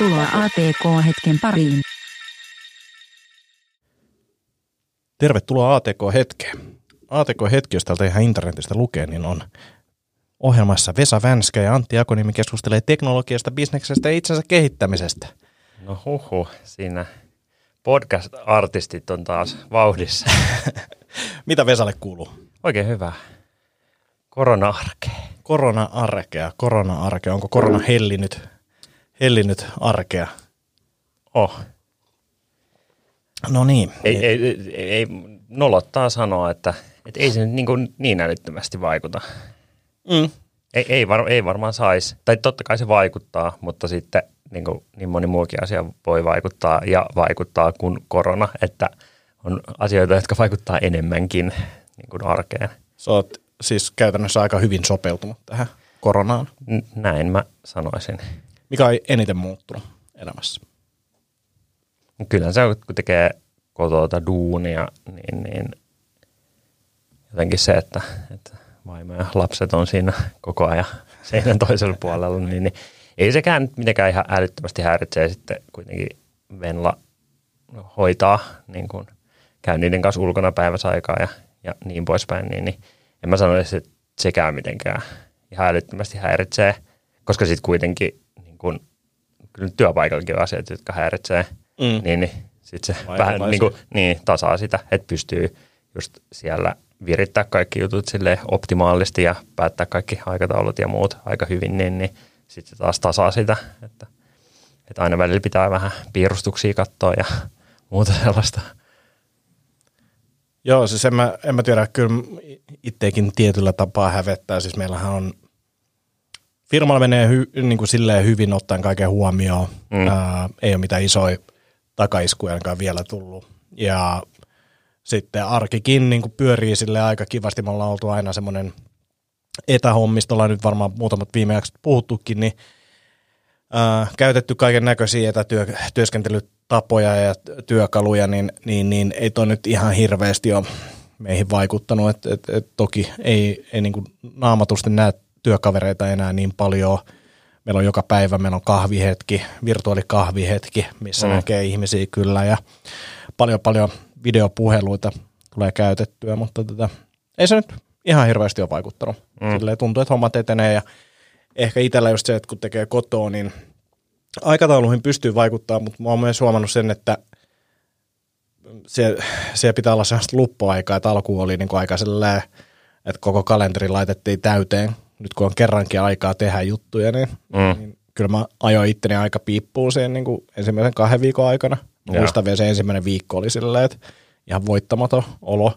Tervetuloa ATK-hetken pariin. Tervetuloa ATK-hetkeen. ATK-hetki, jos täältä ihan internetistä lukee, niin on ohjelmassa Vesa Vänskä ja Antti Akonimi keskustelee teknologiasta, bisneksestä ja itsensä kehittämisestä. No huhu, siinä podcast-artistit on taas vauhdissa. Mitä Vesalle kuuluu? Oikein hyvä. Korona-arkea. Korona-arkea, korona-arkea. Onko korona hellinyt, hellinyt arkea? Oh. No niin. Ei, ei, ei, ei nolottaa sanoa, että, että ei se niin, kuin niin älyttömästi vaikuta. Mm. Ei, ei, var, ei varmaan saisi. Tai totta kai se vaikuttaa, mutta sitten niin, kuin, niin moni muukin asia voi vaikuttaa ja vaikuttaa kuin korona, että on asioita, jotka vaikuttaa enemmänkin niin kuin arkeen. Sä oot siis käytännössä aika hyvin sopeutunut tähän koronaan. N- näin mä sanoisin. Mikä on eniten muuttunut elämässä? Kyllähän se, kun tekee kotota duunia, niin, niin jotenkin se, että, että vaimo ja lapset on siinä koko ajan seinän toisella puolella, niin, niin ei sekään mitenkään ihan älyttömästi häiritsee sitten kuitenkin Venla hoitaa, niin kuin käy niiden kanssa ulkona päiväsaikaa ja, ja niin poispäin, niin, niin en mä sanoisi, että sekään mitenkään ihan älyttömästi häiritsee, koska sitten kuitenkin kun, kyllä työpaikallakin on asiat, jotka häiritsee, mm. niin, niin sitten se vähän niin, kuin, niin, tasaa sitä, että pystyy just siellä virittää kaikki jutut sille optimaalisesti ja päättää kaikki aikataulut ja muut aika hyvin, niin, niin sitten se taas tasaa sitä, että, että aina välillä pitää vähän piirustuksia katsoa ja muuta sellaista. Joo, siis en mä, en mä tiedä, kyllä itsekin tietyllä tapaa hävettää. Siis meillähän on, firmalla menee hy, niin kuin silleen hyvin ottaen kaiken huomioon. Mm. Ää, ei ole mitään isoja takaiskuja ainakaan vielä tullut. Ja sitten arkikin niin kuin pyörii sille aika kivasti. Me ollaan oltu aina semmoinen etähommistolla, nyt varmaan muutamat viime jaksot puhuttukin, niin ää, käytetty kaiken näköisiä etätyöskentelytapoja ja työkaluja, niin, niin, niin ei toi nyt ihan hirveästi ole meihin vaikuttanut. Et, et, et toki ei, ei niin kuin naamatusti näe työkavereita enää niin paljon. Meillä on joka päivä, meillä on kahvihetki, virtuaalikahvihetki, missä mm. näkee ihmisiä kyllä ja paljon paljon videopuheluita tulee käytettyä, mutta tätä, ei se nyt ihan hirveästi ole vaikuttanut. Mm. Silleen tuntuu, että hommat etenee ja ehkä itsellä just se, että kun tekee kotoa, niin aikatauluihin pystyy vaikuttaa, mutta mä oon myös huomannut sen, että se, se pitää olla sellaista luppuaikaa, että alkuun oli niin kuin aika sellainen, että koko kalenteri laitettiin täyteen. Nyt kun on kerrankin aikaa tehdä juttuja, niin, mm. niin kyllä mä ajoin itteni aika piippuun sen niin kuin ensimmäisen kahden viikon aikana. Mä muistan vielä se ensimmäinen viikko oli silleen, että ihan voittamaton olo.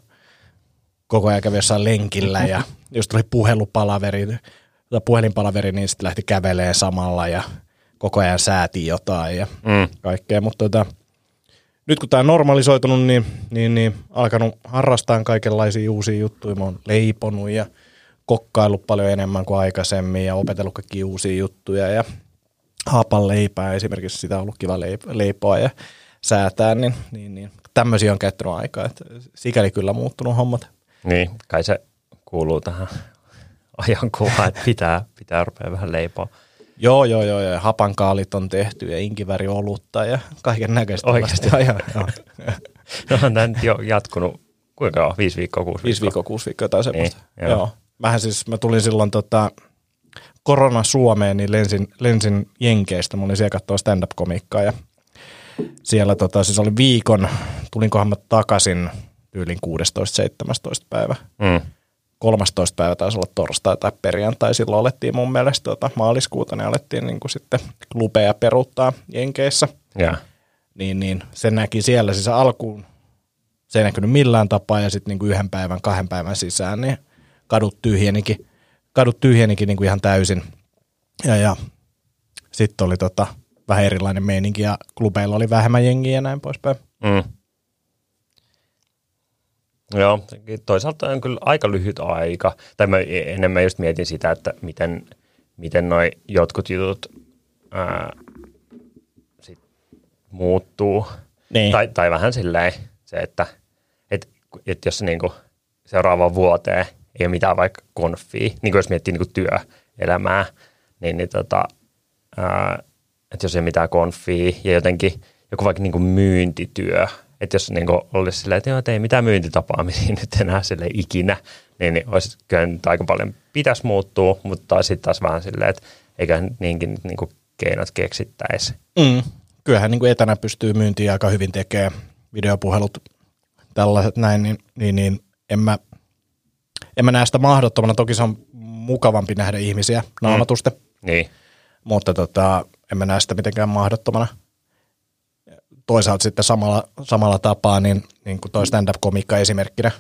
Koko ajan kävi jossain lenkillä ja jos tuli puhelupalaveri, tai puhelinpalaveri, niin sitten lähti kävelee samalla ja koko ajan sääti jotain ja mm. kaikkea. Mutta tota, nyt kun tämä on normalisoitunut, niin, niin, niin alkanut harrastaa kaikenlaisia uusia juttuja. Mä oon leiponut ja kokkaillut paljon enemmän kuin aikaisemmin ja opetellut kaikki uusia juttuja ja haapan leipää esimerkiksi sitä on ollut kiva leipoa ja säätää, niin, niin, niin tämmöisiä on käyttänyt aikaa. Että sikäli kyllä muuttunut hommat. Niin, kai se kuuluu tähän ajankuvaan, että pitää, pitää rupea vähän leipoa. Joo, joo, joo, ja hapankaalit on tehty ja inkiväri olutta ja kaiken näköistä. Oikeasti? Joo. no on tämä nyt jo jatkunut, kuinka kauan? Viisi viikkoa, kuusi viikkoa? Viisi viikkoa, kuusi viikkoa tai semmoista. Niin, joo. joo. Mähän siis, mä tulin silloin tota, korona Suomeen, niin lensin, lensin Jenkeistä. Mä olin siellä katsoa stand-up-komiikkaa ja siellä tota, siis oli viikon, tulinkohan mä takaisin tyylin 16-17 päivä. Mm. 13 päivä taisi olla torstai tai perjantai, silloin alettiin mun mielestä tota, maaliskuuta, niin alettiin niin kuin sitten klubeja peruuttaa Jenkeissä. Yeah. Niin, niin se näki siellä siis alkuun, se ei näkynyt millään tapaa ja sitten niin kuin yhden päivän, kahden päivän sisään, niin kadut tyhjenikin, kadut tyhjenikin niin kuin ihan täysin. Ja, ja sitten oli tota, vähän erilainen meininki ja klubeilla oli vähemmän jengiä ja näin poispäin. Mm. Joo, toisaalta on kyllä aika lyhyt aika. Tai mä enemmän just mietin sitä, että miten, miten noi jotkut jutut ää, sit muuttuu. Niin. Tai, tai vähän silleen se, että et, et jos niinku seuraavaan vuoteen ei ole mitään vaikka konfia, niin kuin jos miettii niinku työelämää, niin, niin tota, ää, että jos ei mitään konfia ja jotenkin joku vaikka niin kuin myyntityö, että jos niin kuin olisi silleen, että joo, että ei mitään myyntitapaamisia nyt enää sille ikinä, niin, niin olisi kyllä nyt aika paljon pitäisi muuttua, mutta sitten taas vähän silleen, että eikä niinkin niin kuin keinot keksittäisi. Mm. Kyllähän niin kuin etänä pystyy myyntiä aika hyvin tekemään, videopuhelut, tällaiset näin, niin, niin, niin en, mä, en mä näe sitä mahdottomana. Toki se on mukavampi nähdä ihmisiä naamatuste, mm. Niin, mutta tota, en mä näe sitä mitenkään mahdottomana. Toisaalta sitten samalla, samalla tapaa, niin, niin kuin toi stand-up-komikka esimerkkinä,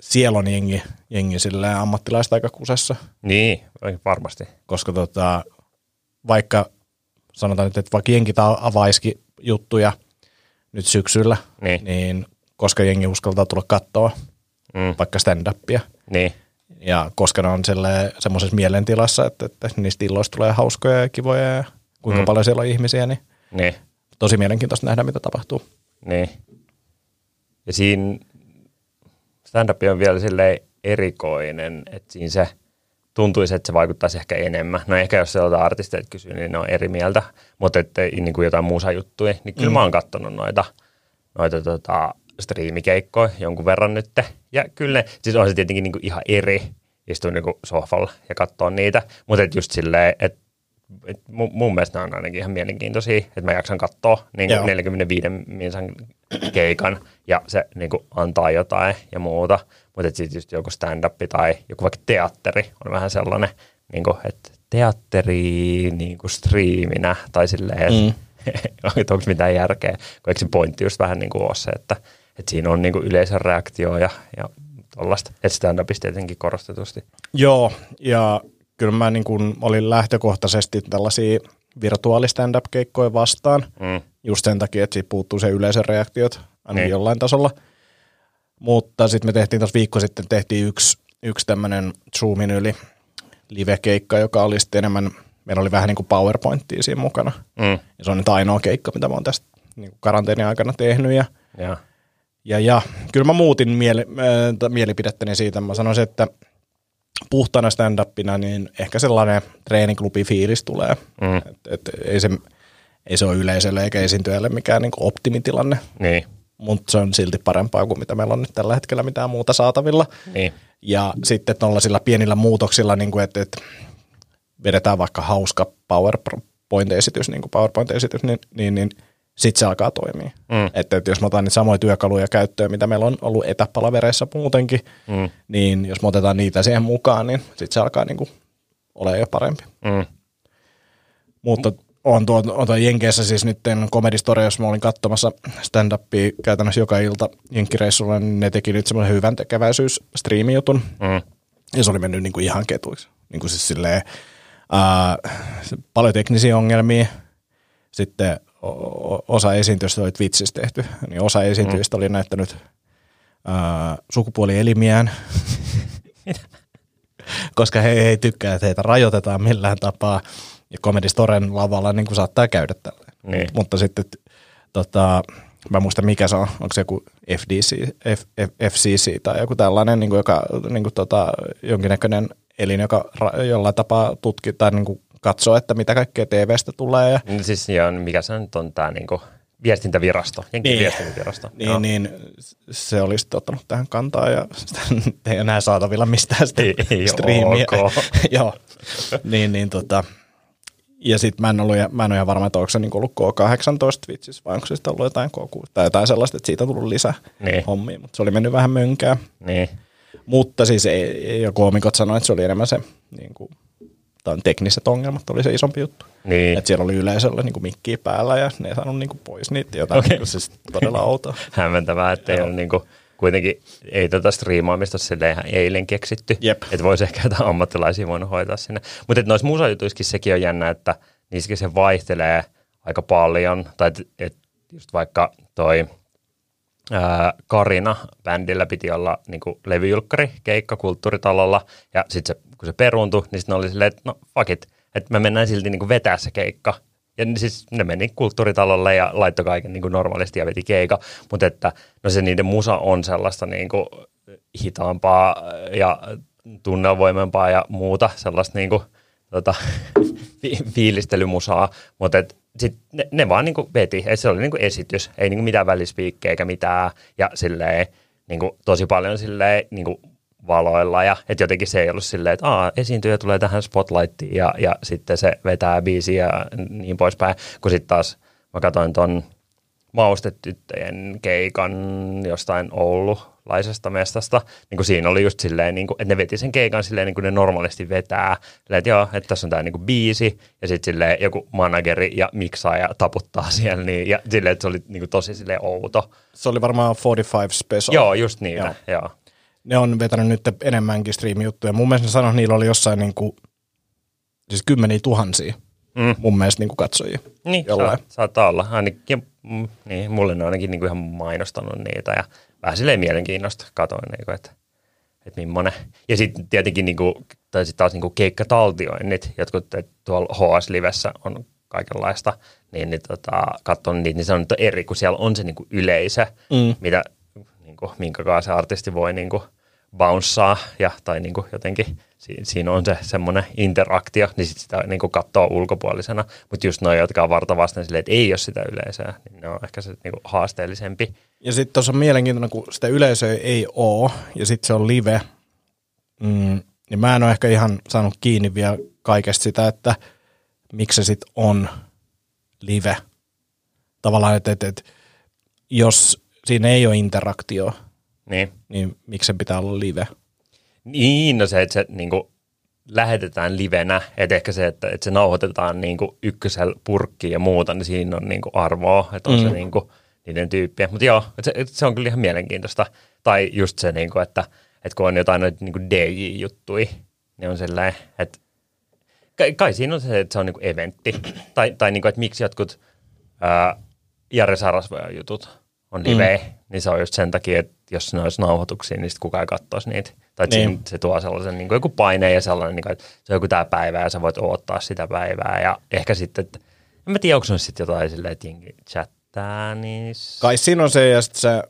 siellä on jengi, jengi silleen ammattilaista aika kusessa, niin varmasti. koska tota, vaikka sanotaan nyt, että vaikka jengi avaisikin juttuja nyt syksyllä, Niin. niin koska jengi uskaltaa tulla katsoa Mm. vaikka stand-upia, Niin, ja koska ne on semmoisessa mielentilassa, että, että niistä illoista tulee hauskoja ja kivoja ja kuinka Mm. paljon siellä on ihmisiä, niin niin. tosi mielenkiintoista nähdä, mitä tapahtuu. Niin. Ja siinä stand-up on vielä silleen erikoinen, että siinä se tuntuisi, että se vaikuttaisi ehkä enemmän. No ehkä jos sieltä artisteilta kysyy, niin ne on eri mieltä, mutta että niin kuin jotain musajuttuja, niin kyllä mm. mä oon katsonut noita, noita tota, striimikeikkoja jonkun verran nyt. Ja kyllä ne, siis on se tietenkin niin kuin ihan eri istua niin kuin sohvalla ja katsoa niitä, mutta et just silleen, että et mun, mun mielestä nämä on ainakin ihan mielenkiintoisia, että mä jaksan katsoa niin kuin 45 minsan keikan ja se niin kuin antaa jotain ja muuta. Mutta sitten just joku stand-up tai joku vaikka teatteri on vähän sellainen, niin kuin, että teatteri niin kuin striiminä tai silleen, että mm. onko mitään järkeä. Kun eikö se pointti just vähän niin kuin ole se, että, että siinä on niin kuin yleisön reaktio ja, ja tollaista. Että stand-upista tietenkin korostetusti. Joo, ja kyllä mä niin kuin olin lähtökohtaisesti tällaisia virtuaali-stand-up-keikkoja vastaan, Mm. just sen takia, että siitä puuttuu se yleisön reaktiot ainakin Niin. jollain tasolla. Mutta sitten me tehtiin tuossa viikko sitten tehtiin yksi, yksi tämmöinen Zoomin yli live-keikka, joka oli sitten enemmän, meillä oli vähän niin kuin PowerPointia siinä mukana. Mm. Ja se on nyt ainoa keikka, mitä mä oon tästä niin kuin karanteenin aikana tehnyt. Ja, Ja. Ja, ja kyllä mä muutin mieli, äh, mielipidettäni siitä. Mä sanoisin, että puhtaana stand-upina, niin ehkä sellainen treeniklubi-fiilis tulee. Mm. Et, et, ei, se, ei se ole yleisölle eikä esiintyjälle mikään niin kuin optimitilanne, Niin. mutta se on silti parempaa kuin mitä meillä on nyt tällä hetkellä mitään muuta saatavilla. Niin. Ja sitten tuollaisilla pienillä muutoksilla, niin kuin, että, että vedetään vaikka hauska PowerPoint-esitys, niin kuin PowerPoint-esitys, niin, niin, niin sitten se alkaa toimia. Mm. Että, että jos mä otan niitä samoja työkaluja käyttöön, mitä meillä on ollut etäpalavereissa muutenkin, Mm. niin jos me otetaan niitä siihen mukaan, niin sitten se alkaa niin kuin olemaan jo parempi. Mm. Mutta on tuo, on tuo Jenkeissä siis nyt Comedy Store, jos mä olin katsomassa stand-upia käytännössä joka ilta Jenkkireissulla, niin ne teki nyt semmoisen hyvän tekeväisyys striimijutun. Mm. Ja se oli mennyt niin kuin ihan ketuiksi. Niin kuin siis silleen, ää, paljon teknisiä ongelmia. Sitten osa esiintyjistä oli Twitchissä tehty. Niin osa esiintyjistä oli näyttänyt ää, sukupuolielimiään. Koska he ei tykkää, että heitä rajoitetaan millään tapaa. Ja Comedy Storen lavalla niin kuin saattaa käydä tällä. Niin. Mutta sitten tota, mä muista mikä se on, onko se joku FDC, F, F, FCC tai joku tällainen, niin kuin, joka, niin kuin, tota, jonkinnäköinen elin, joka ra- jollain tapaa tutkii tai niin kuin, katsoo, että mitä kaikkea TVstä tulee. Ja, Niin Siis joo, mikä se nyt on tämä niinku viestintävirasto, Jenkin Niin. viestintävirasto. niin, Joo. niin se olisi ottanut tähän kantaa ja sitä ei enää saatavilla mistään sitä Ei- ei striimiä. ok. Joo, niin, niin tota, ja sitten mä en ollut, mä en ole ihan varma, että onko se niin ollut K18 Twitchissä vai onko se sitten ollut jotain K6 tai jotain sellaista, että siitä on tullut lisää Niin. hommia, mutta se oli mennyt vähän mönkään. Niin. Mutta siis ei, ei, koomikot sanoivat, että se oli enemmän se niin kuin, tai tekniset ongelmat oli se isompi juttu. Niin. Että siellä oli yleisöllä niin kuin mikkiä päällä ja ne ei saanut niin kuin pois niitä, jotain okay. niin siis todella outoa. Hämmentävää, että ei ole niinku, kuitenkin ei tätä striimaamista sille ihan eilen keksitty. Jep. Että voisi ehkä jotain ammattilaisia voinut hoitaa sinne. Mutta noissa musajutuissakin sekin on jännä, että niissäkin se vaihtelee aika paljon. Tai et, et just vaikka toi ää, Karina-bändillä piti olla niinku levyjulkkari, keikka kulttuuritalolla. Ja sitten se, kun se peruuntui, niin sitten oli silleen, että no fuck it, että me mennään silti niinku vetää se keikka. Ja siis ne meni kulttuuritalolle ja laittoi kaiken niin normaalisti ja veti keika. Mutta että no se niiden musa on sellaista niin hitaampaa ja tunnelvoimempaa ja muuta sellaista niin kuin tota, fi- fiilistelymusaa, mutta et sit ne, ne vaan niinku veti, et se oli niinku esitys, ei niinku mitään välispiikkejä eikä mitään, ja silleen niinku tosi paljon silleen niinku valoilla, ja että jotenkin se ei ollut silleen, että Aa, esiintyjä tulee tähän spotlightiin, ja, ja sitten se vetää biisiä ja niin poispäin, kun sitten taas mä katsoin ton maustetyttöjen keikan jostain oululaisesta mestasta, niin kuin siinä oli just silleen, niin kuin, että ne veti sen keikan silleen, niin kuin ne normaalisti vetää, silleen, että joo, että tässä on tämä niin kuin biisi, ja sitten silleen joku manageri ja miksaaja taputtaa siellä, niin, ja silleen, että se oli niin kuin tosi silleen outo. Se oli varmaan 45 Special. Joo, just niin, Joo. joo. joo. Ne on vetänyt nyt enemmänkin striimijuttuja. Mun mielestä ne sanoi, että niillä oli jossain niin kuin, siis kymmeniä tuhansia Mm. mun mielestä niin kuin katsojia. Niin, Jollain. sa- saattaa olla. Ainakin, mm, niin, mulle ne on ainakin niin kuin ihan mainostanut niitä ja vähän silleen mielenkiinnosta katoin, niin kuin, että, että millainen. Ja sitten tietenkin niin kuin, tai sitten taas niin kuin keikkataltioinnit, jotkut tuolla HS-livessä on kaikenlaista, niin, niin tota, katson niitä, niin se on nyt eri, kun siellä on se niin kuin yleisö, Mm. mitä, niin kuin, minkä kanssa se artisti voi niin kuin, bouncea ja, tai niin kuin jotenkin si- siinä on se semmoinen interaktio, niin sit sitä niin kuin katsoo ulkopuolisena. Mutta just noin, jotka on vartavasten silleen, että ei ole sitä yleisöä, niin ne on ehkä se niin kuin haasteellisempi. Ja sitten tuossa on mielenkiintoinen, kun sitä yleisöä ei ole, ja sitten se on live, mm, niin mä en ole ehkä ihan saanut kiinni vielä kaikesta sitä, että miksi se sitten on live. Tavallaan, että, että, että jos siinä ei ole interaktio, Niin, niin miksi sen pitää olla live? niin no se, että se niin kuin lähetetään livenä, että ehkä se, että, että se nauhoitetaan niin kuin ykkösellä purkkiin ja muuta, niin siinä on niin kuin arvoa, että on mm. se niin kuin niiden tyyppiä. Mutta joo, että se, että se on kyllä ihan mielenkiintoista. Tai just se, niin kuin, että, että kun on jotain noita niin DJ-juttui, niin on sellainen, että kai, kai siinä on se, että se on niin kuin eventti. tai tai niin kuin, että miksi jotkut ää, Jare Sarasvojan jutut on live, mm. niin se on just sen takia, että jos ne olisi nauhoituksia, niin sitten kukaan ei katsoisi niitä. Tai Niin. niin. se tuo sellaisen niin kuin joku paine ja sellainen, niin kuin, että se on joku tämä päivä ja sä voit odottaa sitä päivää. Ja ehkä sitten, että en mä tiedä, onko se on sitten jotain silleen, että jengi chattaa, niin... s- Kai siinä on se, ja sitten se,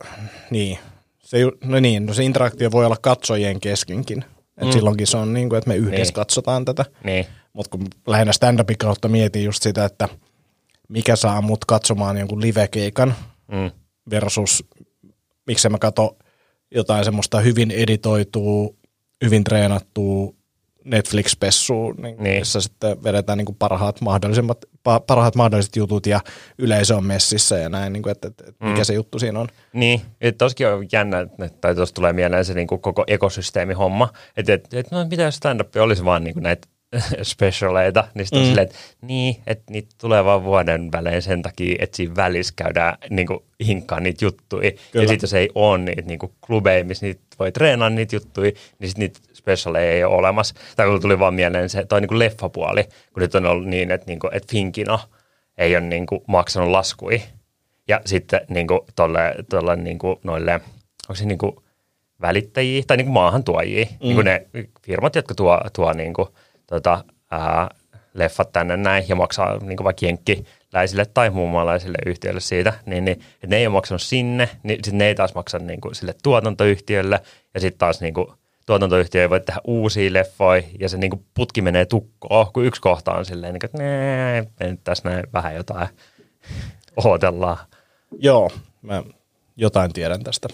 niin, se, no niin, no se interaktio voi olla katsojien keskenkin. Et mm. Silloinkin se on niin kuin, että me yhdessä Niin. katsotaan tätä. Niin, Mutta kun lähinnä stand-upin kautta mietin just sitä, että mikä saa mut katsomaan jonkun live-keikan mm, versus miksi mä katso jotain semmoista hyvin editoitua, hyvin treenattua Netflix-pessua, niin, Niin. jossa sitten vedetään niin kuin parhaat, mahdollisimmat, pa- parhaat mahdolliset jutut ja yleisö on messissä ja näin, niin kuin, että, että, että mikä se juttu siinä on. Niin, että toskin on jännä, että- tai tuossa tulee mieleen se niin kuin koko ekosysteemihomma, että et, et, no mitä jos stand-up olisi vaan niin kuin näitä specialeita, niin sitten mm. Mm. silleen, että niin, että niitä tulee vaan vuoden välein sen takia, että siinä välissä käydään niin kuin hinkkaa niitä juttuja. Kyllä. Ja sitten jos ei ole niitä niin kuin klubeja, missä niitä voi treenaa niitä juttuja, niin sitten niitä specialeja ei ole olemassa. Tai kun tuli vaan mieleen se, toi niin kuin leffapuoli, kun nyt on ollut niin, että, niin kuin, että Finkino ei ole niin kuin maksanut laskui. Ja sitten niin kuin, tolle, tolle, niin kuin, noille, onko se niin kuin välittäjiä tai niin kuin maahantuojia, mm. niin kuin ne firmat, jotka tuo, tuo niin kuin, tota, ää, leffat tänne näin ja maksaa niin vaikka jenkkiläisille tai muunmaalaisille yhtiöille siitä, niin, niin että ne ei ole maksanut sinne, niin sitten ne ei taas maksa niin kuin, sille tuotantoyhtiölle ja sitten taas niin kuin, tuotantoyhtiö ei voi tehdä uusia leffoja ja se niin kuin, putki menee tukkoon, kun yksi kohta on silleen, niin kuin, että nee, tässä näin vähän jotain odotellaan. Joo, mä jotain tiedän tästä,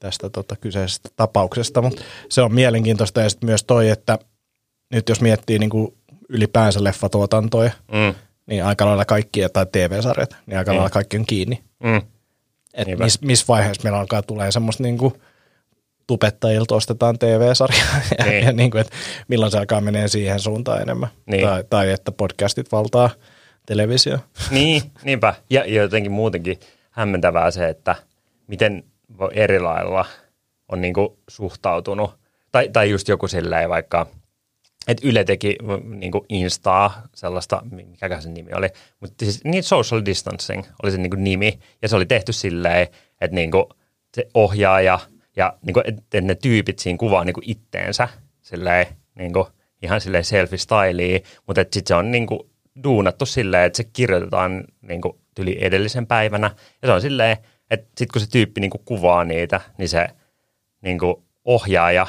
tästä tota kyseisestä tapauksesta, mutta se on mielenkiintoista ja sitten myös toi, että nyt jos miettii niin kuin ylipäänsä leffatuotantoja, Mm, niin aika lailla kaikki, tai TV-sarjat, niin aika Mm. lailla kaikki on kiinni. mm, Et Niinpä. missä mis vaiheessa meillä alkaa tulee semmoista niinku tubettajilta ostetaan TV-sarjaa ja, Niin. ja niinku, että milloin se alkaa menee siihen suuntaan enemmän. Niin. Tai, tai että podcastit valtaa televisio. Niin, niinpä. Ja, ja jotenkin muutenkin hämmentävää se, että miten eri lailla on niinku suhtautunut. Tai, tai just joku silleen vaikka, että Yle teki niinku Instaa, sellaista, mikä sen nimi oli, mutta siis niin social distancing oli se niinku nimi, ja se oli tehty silleen, että niinku se ohjaaja ja niinku, että ne tyypit siinä kuvaa niinku itteensä silleen, niinku, ihan silleen selfie-styliin, mutta sitten se on niinku duunattu silleen, että se kirjoitetaan niinku tyli edellisen päivänä, ja se on silleen, että sitten kun se tyyppi niinku kuvaa niitä, niin se niinku ohjaaja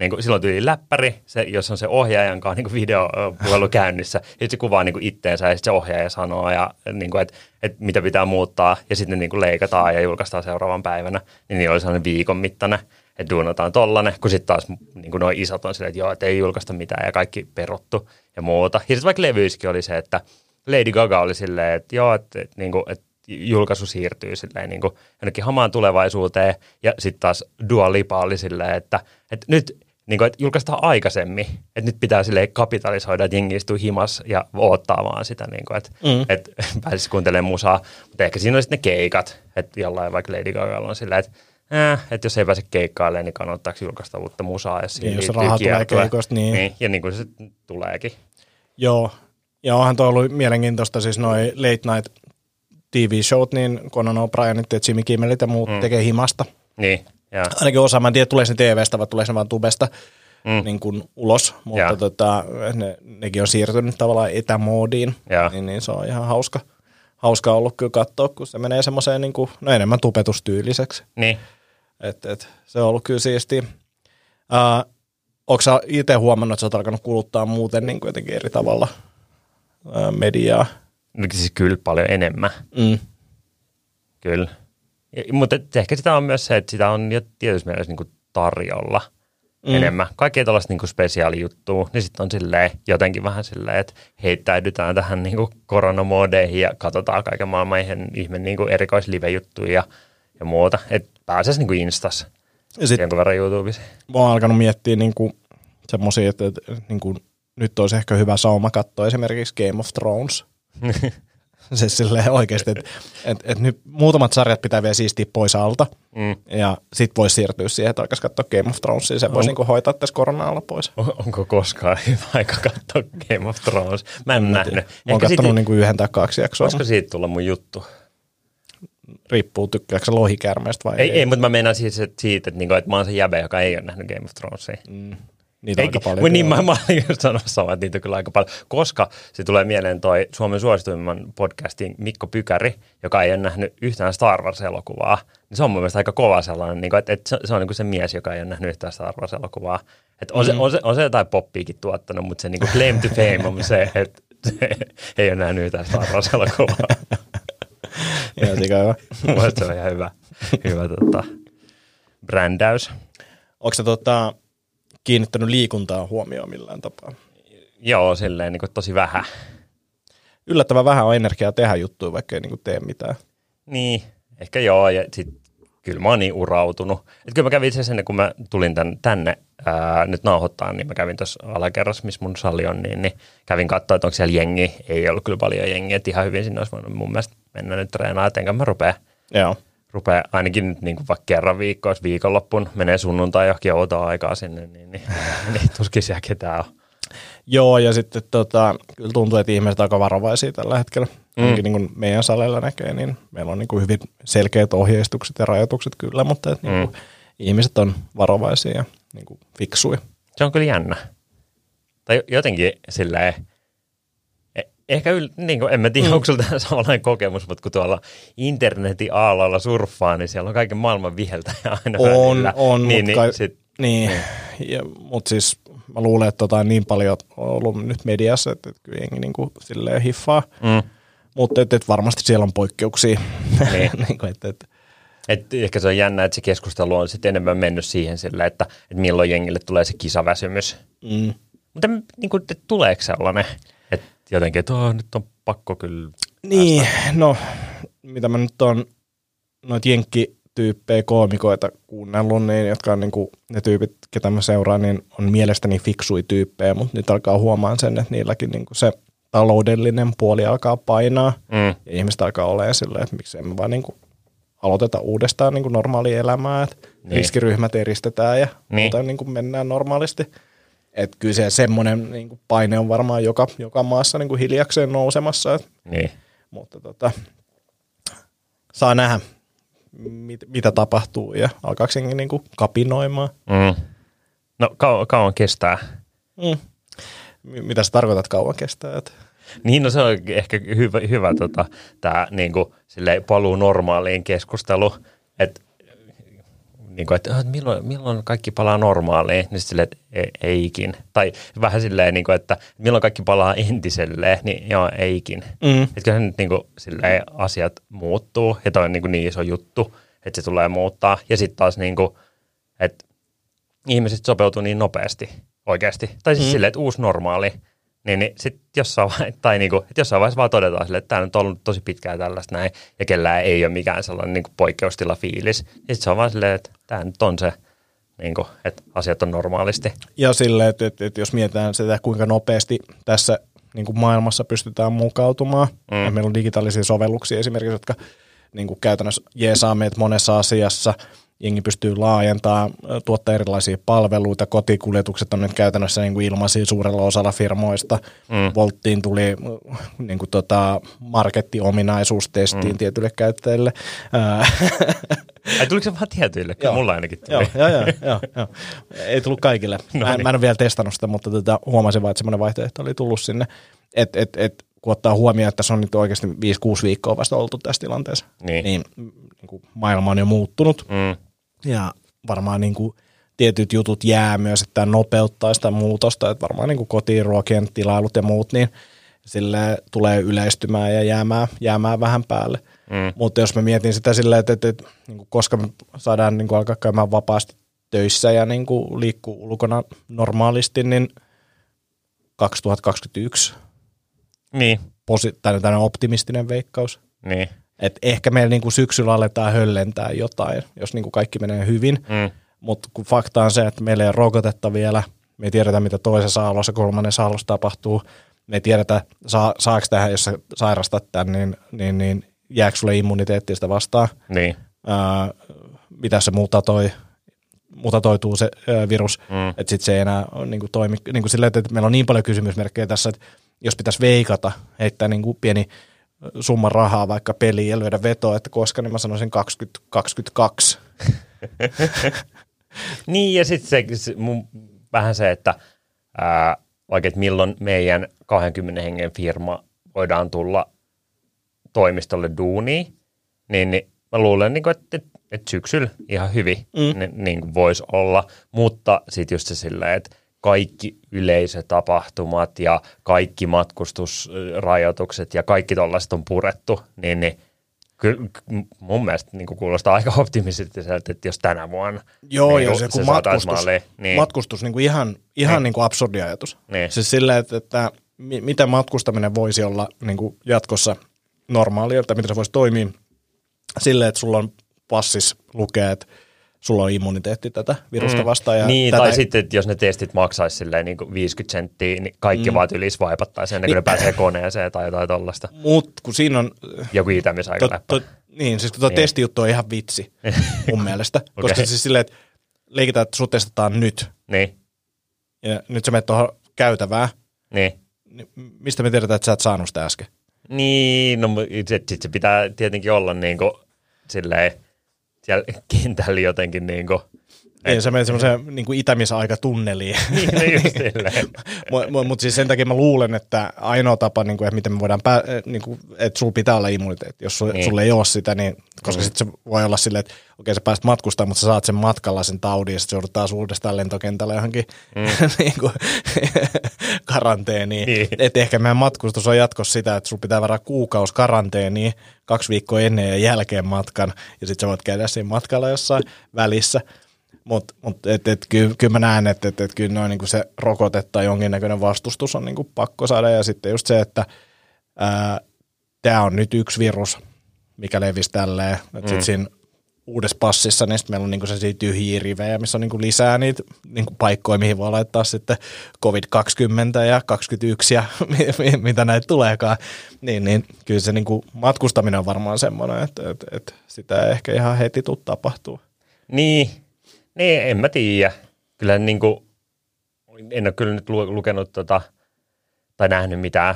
niin kuin, silloin tuli läppäri, se, jos on se ohjaajan kanssa niin videopuhelu käynnissä, sitten se kuvaa niin kuin itteensä ja sitten se ohjaaja sanoo, ja, niin kuin, että, että mitä pitää muuttaa, ja sitten niin kuin leikataan ja julkaistaan seuraavan päivänä, niin niillä oli sellainen viikon mittainen, että duunataan tollanen, kun sitten taas niin kuin noin isot on silleen, että joo, että ei julkaista mitään ja kaikki peruttu ja muuta. Ja sitten vaikka levyiskin oli se, että Lady Gaga oli silleen, että joo, että, että, niin kuin, että julkaisu siirtyy silleen niin kuin jonnekin hamaan tulevaisuuteen. Ja sitten taas Dua Lipa oli silleen, että, että nyt niin kuin, että julkaistaan aikaisemmin, että nyt pitää sille kapitalisoida, että jengi istuu himas ja odottaa vaan sitä, niin kuin, että, mm. että pääsisi kuuntelemaan musaa. Mutta ehkä siinä on sitten ne keikat, että jollain vaikka Lady Gaga on silleen, että äh, että jos ei pääse keikkailemaan, niin kannattaako julkaista uutta musaa, jos niin, jos rahaa tulee keikosta, niin. niin. Ja niin kuin se tuleekin. Joo, ja onhan tuo ollut mielenkiintoista, siis noi late night TV-showt, niin Conan O'Brienit ja Jimmy Kimmelit ja muut mm. tekee himasta. Niin, ja. Ainakin osa, mä en tiedä, tulee se TVstä vai tulee se vaan tubesta mm. niin kuin ulos, mutta tota, ne, nekin on siirtynyt tavallaan etämoodiin, niin, niin, se on ihan hauska, hauska ollut kyllä katsoa, kun se menee semmoiseen niin kuin, no enemmän tupetustyyliseksi. Niin. Et, et, se on ollut kyllä siisti. Uh, Onko sä itse huomannut, että sä oot alkanut kuluttaa muuten niin kuin jotenkin eri tavalla uh, mediaa? No, siis kyllä paljon enemmän. Mm. Kyllä. Ja, mutta ehkä sitä on myös se, että sitä on jo tietysti mielessä niin tarjolla mm. enemmän. Kaikkea tällaista niin spesiaalijuttua, niin sitten on silleen, jotenkin vähän silleen, että heittäydytään tähän niin kuin koronamoodeihin ja katsotaan kaiken maailman ihme, ihme niin erikoislive-juttuja ja, ja muuta. Että pääsisi niin kuin Instas ja sit, jonkun verran YouTubessa. Mä oon alkanut miettiä niin kuin semmosia, että, että niin kuin, nyt olisi ehkä hyvä sauma katsoa esimerkiksi Game of Thrones. se silleen oikeasti, että et, et nyt muutamat sarjat pitää vielä siistiä pois alta, mm. ja sit voisi siirtyä siihen, että alkaisi katsoa Game of Thronesia, se voisi niinku hoitaa tässä korona pois. On, onko koskaan hyvä aika katsoa Game of Thrones? Mä en nähnyt. Mä oon katsonut niinku yhden tai kaksi jaksoa. Voisiko siitä tulla mun juttu? Riippuu, tykkääkö se lohikärmeestä vai ei? Ei, ei mutta mä meinaan siis että siitä, että, niinku, että mä oon se jäbe, joka ei ole nähnyt Game of Thronesia. Mm. Niitä on aika paljon. Niin, mä, mä olin just sanomassa, että niitä on kyllä aika paljon. Koska se tulee mieleen toi Suomen suosituimman podcastin Mikko Pykäri, joka ei ole nähnyt yhtään Star Wars-elokuvaa. Niin se on mun mielestä aika kova sellainen, niin kuin, että, että se on niin se mies, joka ei ole nähnyt yhtään Star Wars-elokuvaa. Että on, mm. se, on, se, on se jotain poppiikin tuottanut, mutta se niin kuin claim to fame on se, että se ei ole nähnyt yhtään Star Wars-elokuvaa. Ihan hyvä. se on ihan hyvä, hyvä tota, brändäys. Onko se tota, kiinnittänyt liikuntaa huomioon millään tapaa? Joo, silleen niin kuin tosi vähän. Yllättävän vähän on energiaa tehdä juttuja, vaikka ei niin kuin tee mitään. Niin, ehkä joo. Ja sit, kyllä mä oon niin urautunut. Et kyllä mä kävin itse asiassa kun mä tulin tän, tänne ää, nyt nauhoittaa, niin mä kävin tuossa alakerrassa, missä mun sali on, niin, niin kävin katsoa, että onko siellä jengi. Ei ollut kyllä paljon jengiä, että ihan hyvin sinne olisi voinut mun mielestä mennä nyt treenaamaan, että enkä mä rupea Joo rupeaa ainakin nyt niin kuin vaikka kerran viikkoa, viikonloppuun menee sunnuntai johonkin outoa aikaa sinne, niin, niin, niin tuskin siellä ketään on. Joo, ja sitten tota, kyllä tuntuu, että ihmiset aika varovaisia tällä hetkellä. Mm. Ainakin niin kuin meidän salilla näkee, niin meillä on niin kuin hyvin selkeät ohjeistukset ja rajoitukset kyllä, mutta että mm. niin kuin ihmiset on varovaisia ja niin kuin fiksuja. Se on kyllä jännä. Tai jotenkin silleen, Ehkä yl, niin kuin, en mä tiedä, mm. onko sulla samanlainen kokemus, mutta kun tuolla internetin aalalla surffaa, niin siellä on kaiken maailman viheltä aina On, välillä. on, niin, mutta niin, sit, niin, niin. mutta siis mä luulen, että tota niin paljon on ollut nyt mediassa, että, että kyllä jengi niin kuin, silleen hiffaa. Mm. Mutta et, et varmasti siellä on poikkeuksia. Niin. niin kuin, et, et. Et ehkä se on jännä, että se keskustelu on sitten enemmän mennyt siihen sille, että, että milloin jengille tulee se kisaväsymys. Mm. Mutta niin kuin, tuleeko sellainen? Jotenkin, että oh, nyt on pakko kyllä Niin, päästä. no mitä mä nyt on noita jenkkityyppejä koomikoita kuunnellut, niin, jotka on niin kuin, ne tyypit, ketä mä seuraan, niin on mielestäni fiksui tyyppejä, mutta nyt alkaa huomaan sen, että niilläkin niin kuin se taloudellinen puoli alkaa painaa mm. ja ihmiset alkaa olemaan silleen, että miksei me vaan niin kuin aloiteta uudestaan niin kuin normaalia elämää, että niin. riskiryhmät eristetään ja niin. muuta niin kuin mennään normaalisti. Että kyllä se semmoinen niin kuin paine on varmaan joka, joka maassa niin kuin hiljakseen nousemassa. Et, niin. Mutta tota, saa nähdä, mit, mitä tapahtuu ja alkaako senkin niin kuin kapinoimaan. Mm. No kau- kauan kestää. Mm. Mitä sä tarkoitat kauan kestää? Et? Niin, no se on ehkä hyvä, hyvä tota, tämä niin paluu normaaliin keskustelu, että niin kuin, että milloin, milloin kaikki palaa normaaliin, niin silleen, että eikin. Tai vähän silleen, niin kuin, että milloin kaikki palaa entiselleen, niin joo, eikin. Mm. Että kyllä nyt niin kuin, silleen, asiat muuttuu, ja toi on niin, kuin niin iso juttu, että se tulee muuttaa. Ja sitten taas, niin kuin, että ihmiset sopeutuu niin nopeasti oikeasti. Tai siis mm. silleen, että uusi normaali, niin, niin sitten jossain, vai- tai niinku, että jossain vaiheessa vaan todetaan sille, että tämä nyt on ollut tosi pitkään tällaista näin, ja kellään ei ole mikään sellainen niinku poikkeustila fiilis. Ja sitten se on vaan silleen, että tämä nyt on se, niinku, että asiat on normaalisti. Ja sille, että, että, että jos mietitään sitä, kuinka nopeasti tässä niin kuin maailmassa pystytään mukautumaan, mm. ja meillä on digitaalisia sovelluksia esimerkiksi, jotka niin kuin käytännössä jeesaa meitä monessa asiassa, jengi pystyy laajentamaan, tuottaa erilaisia palveluita, kotikuljetukset on nyt käytännössä niin kuin ilmaisia suurella osalla firmoista. Mm. Volttiin tuli niin kuin tota, markettiominaisuus testiin mm. tietyille käyttäjille. Ai tuliko se vaan tietyille? Kyllä Joo. mulla ainakin tuli. Joo, joo, joo, joo, joo. Ei tullut kaikille. No Mä, en, niin. mä en ole vielä testannut sitä, mutta tota, huomasin vaan, että semmoinen vaihtoehto oli tullut sinne. Et, et, et, kun ottaa huomioon, että se on nyt oikeasti 5-6 viikkoa vasta oltu tässä tilanteessa, Niin. niin, niin kuin maailma on jo muuttunut. Mm. Ja varmaan niin kuin tietyt jutut jää myös, että nopeuttaa sitä muutosta, että varmaan niin kuin kotiruokien tilailut ja muut, niin sille tulee yleistymään ja jäämään, jäämään vähän päälle. Mm. Mutta jos mä mietin sitä silleen, että, että, että niin kuin koska me saadaan niin kuin alkaa käymään vapaasti töissä ja niin kuin liikkuu ulkona normaalisti, niin 2021 Niin, posi- tai tämmöinen optimistinen veikkaus. niin. Et ehkä meillä niinku syksyllä aletaan höllentää jotain, jos niinku kaikki menee hyvin. Mm. Mutta kun fakta on se, että meillä ei ole rokotetta vielä, me ei tiedetä, mitä toisessa aallossa, kolmannessa aallossa tapahtuu. Me ei tiedetä, saa, saako tähän, jos sä sairastat tämän, niin, niin, niin jääkö sulle immuniteetti sitä vastaan. Niin. Ää, mitä se mutatoi, mutatoituu se ää, virus, mm. että sitten se ei enää niin kuin toimi. Niin kuin että meillä on niin paljon kysymysmerkkejä tässä, että jos pitäisi veikata, heittää niin kuin pieni summa rahaa vaikka peliin ja lyödä vetoa, että koska, niin mä sanoisin 2022. Niin, ja sitten se, se mun, vähän se, että ää, vaikka että milloin meidän 20 hengen firma voidaan tulla toimistolle duuniin, niin, niin mä luulen, niin kuin, että, että, että syksyllä ihan hyvin mm. niin, niin kuin voisi olla, mutta sitten just se silleen, että kaikki yleisötapahtumat ja kaikki matkustusrajoitukset ja kaikki tollaiset on purettu, niin, niin kyllä mun mielestä niin kuulostaa aika optimistiselta, että jos tänä vuonna Joo, niin kuin se, kun saataisiin matkustus, maaliin, niin, matkustus niin kuin ihan, ihan Niin. niin kuin absurdi ajatus. Niin. Siis silleen, että, että mi- miten matkustaminen voisi olla niin kuin jatkossa normaalia, tai miten se voisi toimia silleen, että sulla on passis lukee, että sulla on immuniteetti tätä virusta vastaan. Ja niin, tätä, tai sitten, jos ne testit maksaisi silleen niin kuin 50 senttiä, niin kaikki mm. vaan yli swaipattaisiin ennen kuin ne pääsee koneeseen tai jotain tollasta. Mut kun siinä on, Joku itämisaika to, läppä. to, niin, siis kun tuo Niin. testijuttu on ihan vitsi mun mielestä. Koska Okei. siis silleen, että leikitään, että sut testataan nyt, Niin, ja nyt sä menet tuohon käytävään, niin. niin mistä me tiedetään, että sä et saanut sitä äsken? Niin, no sitten sit se pitää tietenkin olla niin kuin silleen siellä kentällä jotenkin niin kuin, Niin, sä menet semmoiseen niin kuin itämisaikatunneliin. niin, no. Mutta mut siis sen takia mä luulen, että ainoa tapa, niin kuin, että miten me voidaan, pää, niin kuin, että sulla pitää olla immuniteetti. Jos sulla, Niin. niin. sulla ei ole sitä, niin, koska Mm. mm. sitten se voi olla silleen, että okei sä pääset matkustamaan, mutta sä saat sen matkalla sen taudin ja sitten joudut taas uudestaan lentokentälle johonkin mm. niin kuin, karanteeniin. Niin. Et ehkä meidän matkustus on jatkossa sitä, että sulla pitää varaa kuukausi karanteeniin kaksi viikkoa ennen ja jälkeen matkan ja sitten sä voit käydä siinä matkalla jossain välissä. Mutta mut, et, et, kyllä, kyllä mä näen, että et, et, kyllä noin, niinku se rokote tai jonkinnäköinen vastustus on niinku pakko saada. Ja sitten just se, että tämä on nyt yksi virus, mikä levisi tälleen. Mm. Sitten siinä uudessa passissa, niin meillä on niinku sellaisia tyhjiä rivejä, missä on niinku lisää niitä niinku paikkoja, mihin voi laittaa sitten COVID-20 ja 21 ja mi- mi- mitä näitä tuleekaan. Niin, niin kyllä se niinku matkustaminen on varmaan semmoinen, että, että, että sitä ei ehkä ihan heti tuu tapahtuu. Niin, niin, en mä tiedä. Kyllä niin kuin, en ole kyllä nyt lu- lukenut tota, tai nähnyt mitään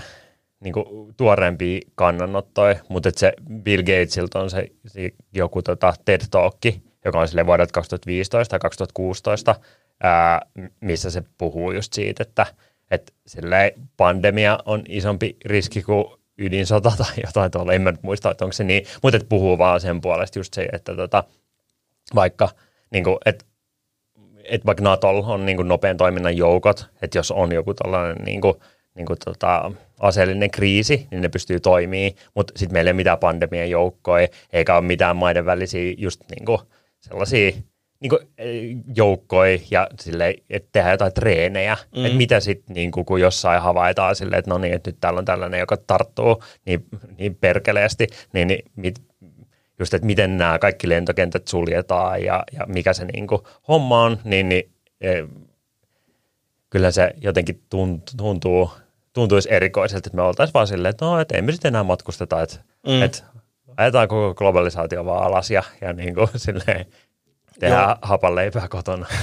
niin kuin tuoreempia kannanottoja, mutta se Bill Gatesilta on se, se joku tota TED Talk, joka on sille vuodelta 2015 tai 2016, ää, missä se puhuu just siitä, että et pandemia on isompi riski kuin ydinsota tai jotain tuolla, en mä nyt muista, että onko se niin, mutta et puhuu vaan sen puolesta just se, että tota, vaikka niin kuin, että et vaikka Natolla on niin kuin nopean toiminnan joukot, että jos on joku tällainen niin kuin, niin kuin tota, aseellinen kriisi, niin ne pystyy toimimaan, mutta sitten meillä ei ole mitään pandemian joukkoja, eikä ole mitään maiden välisiä just niin kuin sellaisia niin kuin, joukkoja ja sille, että tehdään jotain treenejä. Mm. Että mitä sitten, niin kuin, kun jossain havaitaan silleen, että no niin, että nyt täällä on tällainen, joka tarttuu niin, niin perkeleesti, niin, niin mit, just, että miten nämä kaikki lentokentät suljetaan ja, ja mikä se niin kuin, homma on, niin, niin e, kyllä se jotenkin tuntuu, tuntuisi erikoiselta, että me oltaisiin vaan silleen, että no, että emme sitten enää matkusteta, että, mm. että ajetaan koko globalisaatio vaan alas ja, ja niin kuin, silleen, tehdään hapanleipää kotona.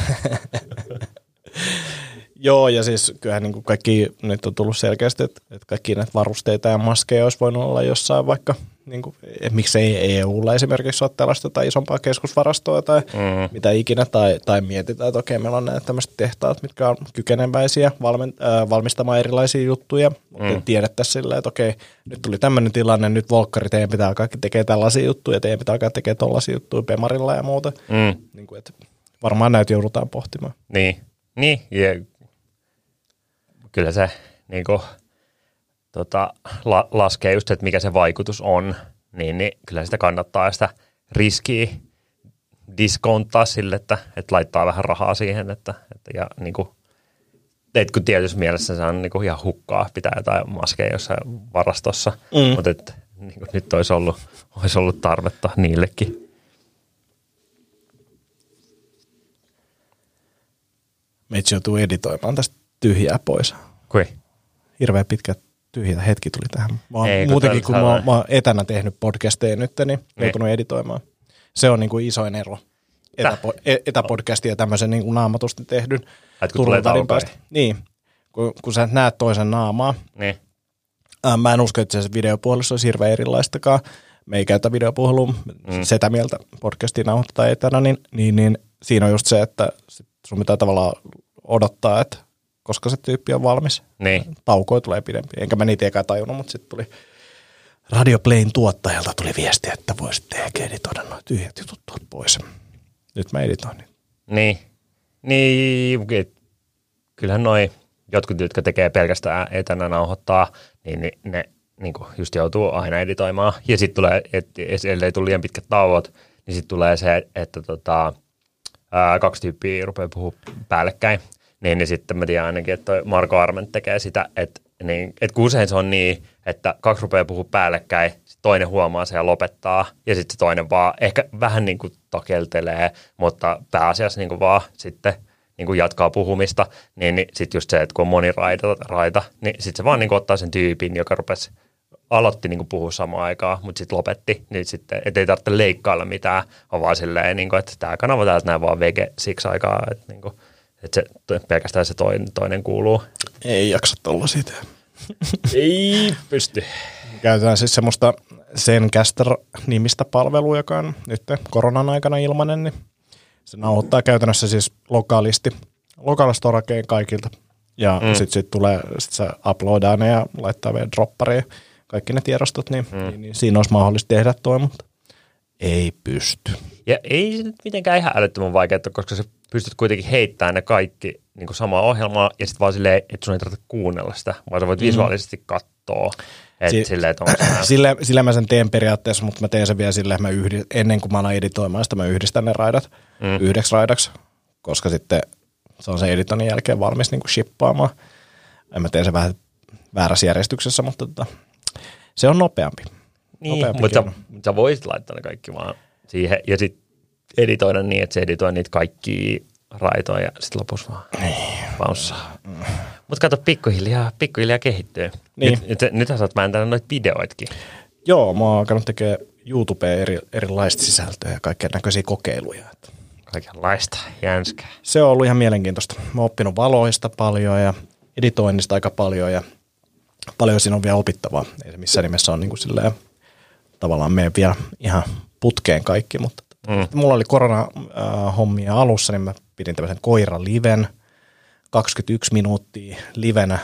Joo, ja siis kyllähän niin kuin kaikki nyt on tullut selkeästi, että, että kaikki näitä varusteita ja maskeja olisi voinut olla jossain vaikka, niin kuin, miksei EUlla esimerkiksi ole tällaista tai isompaa keskusvarastoa tai mm. mitä ikinä, tai, tai mietitään, että okei, meillä on näitä tämmöiset tehtaat, mitkä on kykeneväisiä valmen, äh, valmistamaan erilaisia juttuja, mutta mm. tiedettäisiin silleen, että okei, nyt tuli tämmöinen tilanne, nyt Volkkari, teidän pitää kaikki tekee tällaisia juttuja, teidän pitää alkaa tekee tällaisia juttuja Pemarilla ja muuta. Mm. Niin kuin, että varmaan näitä joudutaan pohtimaan. Niin, niin, ja kyllä se niin kuin, tota, la, laskee just, että mikä se vaikutus on, niin, niin kyllä sitä kannattaa sitä riskiä diskonttaa sille, että, että laittaa vähän rahaa siihen, että, että ja niin kuin, et kun tietysti mielessä se on niin kuin ihan hukkaa pitää jotain maskeja jossain varastossa, mm. mutta että, niin kuin nyt olisi ollut, olisi ollut tarvetta niillekin. Meitsi joutuu editoimaan tästä tyhjää pois. Kui? Hirveän pitkä tyhjä hetki tuli tähän. Mä oon Ei, muutenkin, kun mä, mä oon etänä tehnyt podcasteja nyt, niin, niin. joutunut editoimaan. Se on niin kuin isoin ero. Etäpo, e- etäpodcastin ja tämmöisen niin kuin naamatusti tehdyn Turun päästä. Niin, kun, kun sä näet toisen naamaa. Niin. Ää, mä en usko, että se videopuolessa olisi hirveän erilaistakaan. Me ei käytä videopuhelua, mm. setä mieltä podcastin nauhoittaa etänä, niin, niin, niin siinä on just se, että sun pitää tavallaan odottaa, että koska se tyyppi on valmis. Niin. Taukoja tulee pidempi. Enkä mä niitä eikä tajunnut, mutta sitten tuli Radio Playn tuottajalta tuli viesti, että voisitte ehkä editoida noin tyhjät jutut tuolta pois. Nyt mä editoin niin. Niin. Niin, kyllähän noin jotkut, jotka tekee pelkästään etänä nauhoittaa, niin ne niin kuin just joutuu aina editoimaan. Ja sitten tulee, että ellei tule liian pitkät tauot, niin sitten tulee se, että tota, ää, kaksi tyyppiä rupeaa puhua päällekkäin niin, niin sitten mä tiedän ainakin, että toi Marko Arment tekee sitä, että, niin, että kun usein se on niin, että kaksi rupeaa puhua päällekkäin, sit toinen huomaa se ja lopettaa, ja sitten se toinen vaan ehkä vähän niin kuin tokeltelee, mutta pääasiassa niin kuin vaan sitten niin kuin jatkaa puhumista, niin, niin sitten just se, että kun on moni raita, raita niin sitten se vaan niin kuin ottaa sen tyypin, joka rupesi aloitti niin puhua samaan aikaan, mutta sitten lopetti, niin sitten et ei tarvitse leikkailla mitään, on vaan silleen, niin kuin, että tämä kanava täältä näin vaan vege siksi aikaa, että niin kuin, että se, pelkästään se toinen, toinen kuuluu. Ei jaksa tuolla sitä. Ei pysty. Käytetään siis semmoista Zencaster-nimistä palvelua, joka on nyt koronan aikana ilmanen, niin se nauhoittaa käytännössä siis lokaalisti, lokaalistorakeen kaikilta. Ja mm. sitten sit tulee, sit se uploadaa ne ja laittaa vielä droppariin kaikki ne tiedostot, niin, mm. niin, niin siinä olisi mahdollista tehdä toi, mutta ei pysty. Ja ei se nyt mitenkään ihan älyttömän vaikeaa, koska se pystyt kuitenkin heittämään ne kaikki niin kuin samaa ohjelmaa ja sitten vaan silleen, että sun ei tarvitse kuunnella sitä, vaan sä voit mm. visuaalisesti katsoa. Että si- silleen, että sille, sille mä sen teen periaatteessa, mutta mä teen sen vielä silleen, että mä yhdist, ennen kuin mä alan editoimaan sitä, mä yhdistän ne raidat mm. yhdeksi raidaksi, koska sitten se on sen editoinnin jälkeen valmis niin kuin shippaamaan. Mä teen sen vähän väärässä järjestyksessä, mutta tota, se on nopeampi. Niin, nopeampi mutta sä, sä voisit laittaa ne kaikki vaan siihen ja sitten editoida niin, että se editoi niitä kaikki raitoja ja sitten lopussa vaan pausaa. Mm. Mutta kato, pikkuhiljaa, pikkuhiljaa kehittyy. Niin. Nyt, nyt, nythän sä oot vääntänyt noita videoitkin. Joo, mä oon alkanut tekemään YouTubeen eri, erilaista sisältöä ja kaikkea näköisiä kokeiluja. Kaikenlaista, jänskää. Se on ollut ihan mielenkiintoista. Mä oon oppinut valoista paljon ja editoinnista aika paljon ja paljon siinä on vielä opittavaa. Ei se missään nimessä on niin kuin silleen, tavallaan mene vielä ihan putkeen kaikki, mutta Mm. Mulla oli korona-hommia alussa, niin mä pidin tämmöisen koira-liven, 21 minuuttia livenä.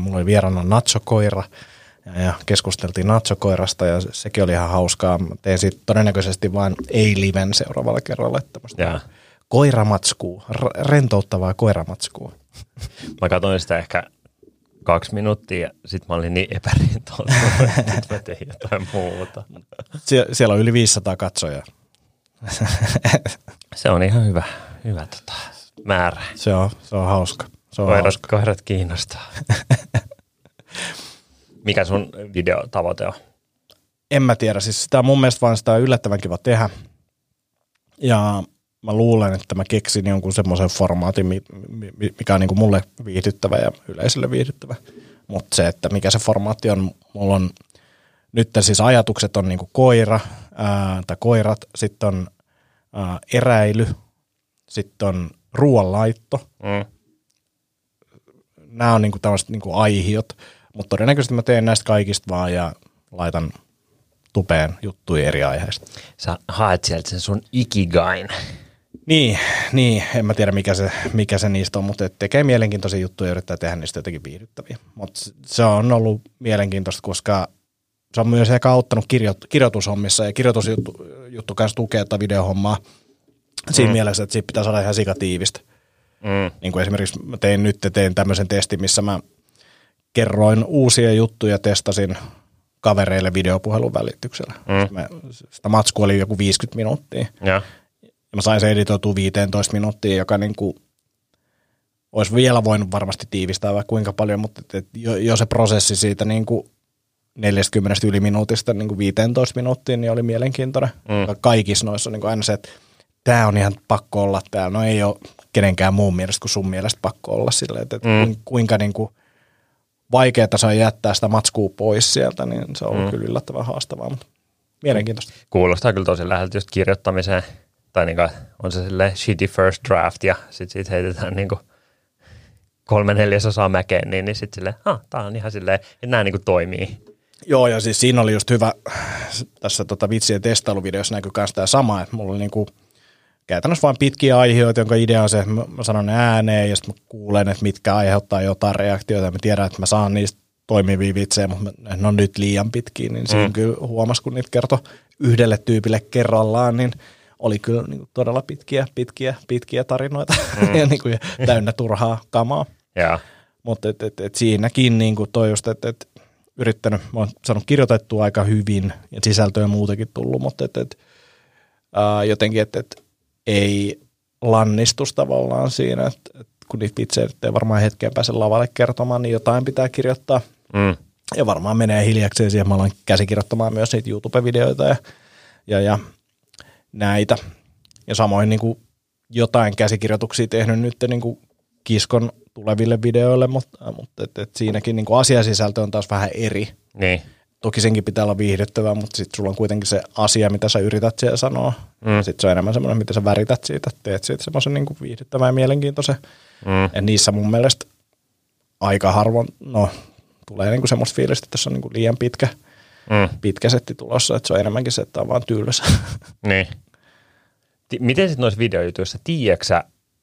Mulla oli vieraana Nacho-koira, ja, keskusteltiin Nacho-koirasta ja se- sekin oli ihan hauskaa. Mä teen siitä todennäköisesti vain ei-liven seuraavalla kerralla. Että koiramatskua, r- rentouttavaa koiramatskua. Mä katsoin sitä ehkä kaksi minuuttia ja sit mä olin niin epärintoutunut, että mä tein jotain muuta. Sie- siellä on yli 500 katsojaa. Se on ihan hyvä, hyvä tota, määrä. Se on, se on hauska. Se on Koirat, hauska. koirat kiinnostaa. Mikä sun videotavoite on? En mä tiedä, siis sitä on mun mielestä vaan sitä on yllättävän kiva tehdä. Ja mä luulen, että mä keksin jonkun semmoisen formaatin, mi- mi- mikä on niin kuin mulle viihdyttävä ja yleisölle viihdyttävä. Mutta se, että mikä se formaatti on, mulla on nyt siis ajatukset on niin kuin koira ää, tai koirat, sitten on ää, eräily, sitten on ruoanlaitto. Mm. Nämä on niin kuin tämmöiset niin kuin aihiot, mutta todennäköisesti mä teen näistä kaikista vaan ja laitan tupeen juttuja eri aiheista. Sä haet sieltä sen sun ikigain. Niin, niin, en mä tiedä mikä se, mikä se niistä on, mutta tekee mielenkiintoisia juttuja ja yrittää tehdä niistä jotenkin viihdyttäviä. Mutta se on ollut mielenkiintoista, koska se on myös ehkä auttanut kirjo, kirjoitushommissa ja kirjoitusjuttu juttu kanssa tukee tätä videohommaa siinä mm. mielessä, että siitä pitää saada ihan sikatiivistä. Mm. Niin kuin esimerkiksi mä tein nyt tein tämmöisen testin, missä mä kerroin uusia juttuja, testasin kavereille videopuhelun välityksellä. Mm. Sitä matskua oli joku 50 minuuttia. Ja. Ja mä sain se editoitua 15 minuuttia, joka niin kuin olisi vielä voinut varmasti tiivistää vaikka kuinka paljon, mutta et, et jo, jo, se prosessi siitä niin kuin 40 yli minuutista niin kuin 15 minuuttiin niin oli mielenkiintoinen. Mm. Kaikissa noissa on niin kuin aina se, että tämä on ihan pakko olla täällä. No ei ole kenenkään muun mielestä kuin sun mielestä pakko olla silleen, että, että Mm. kuinka niin kuin vaikeaa se on jättää sitä matskua pois sieltä, niin se on ollut Mm. kyllä yllättävän haastavaa, mutta mielenkiintoista. Kuulostaa kyllä tosi läheltä just kirjoittamiseen. Tai niinku, on se sille shitty first draft ja sit siitä heitetään niinku kolme neljäsosaa mäkeen, niin, niin sitten silleen, ah, tää on ihan silleen, että nämä niinku toimii. Joo, ja siis siinä oli just hyvä, tässä tota vitsien testailuvideossa näkyy myös tämä sama, että mulla oli niinku käytännössä vain pitkiä aiheita, jonka idea on se, että mä sanon ne ääneen ja sitten mä kuulen, että mitkä aiheuttaa jotain reaktioita ja mä tiedän, että mä saan niistä toimivia vitsejä, mutta ne on nyt liian pitkiä, niin siinä Mm. kyllä huomasi, kun niitä kertoi yhdelle tyypille kerrallaan, niin oli kyllä niinku todella pitkiä, pitkiä, pitkiä tarinoita mm. ja niinku täynnä turhaa kamaa. Ja, Mutta et, et, et siinäkin niin kuin toi just, että et, yrittänyt, mä oon saanut kirjoitettua aika hyvin ja sisältöä muutenkin tullut, mutta et, et, ää, jotenkin, että et, ei lannistus tavallaan siinä, että et, kun niitä vitsejä nyt ei varmaan hetken pääse lavalle kertomaan, niin jotain pitää kirjoittaa. mm, Ja varmaan menee hiljakseen siihen, mä alan käsikirjoittamaan myös niitä YouTube-videoita ja, ja, ja näitä. Ja samoin niin kuin jotain käsikirjoituksia tehnyt nyt niin kuin kiskon tuleville videoille, mutta, mutta et, et siinäkin niin kuin asiasisältö on taas vähän eri. niin, Toki senkin pitää olla viihdyttävää, mutta sitten sulla on kuitenkin se asia, mitä sä yrität siellä sanoa. Mm. Sitten se on enemmän semmoinen, mitä sä värität siitä, teet siitä semmoisen niin kuin viihdyttävän ja mielenkiintoisen. mm, Ja niissä mun mielestä aika harvoin, no tulee niinku semmoista fiilistä, että tässä on niinku liian pitkä, mm, pitkä setti tulossa, että se on enemmänkin se, että on vaan tylsä. niin. Ti- miten sitten noissa videojutuissa, tiedätkö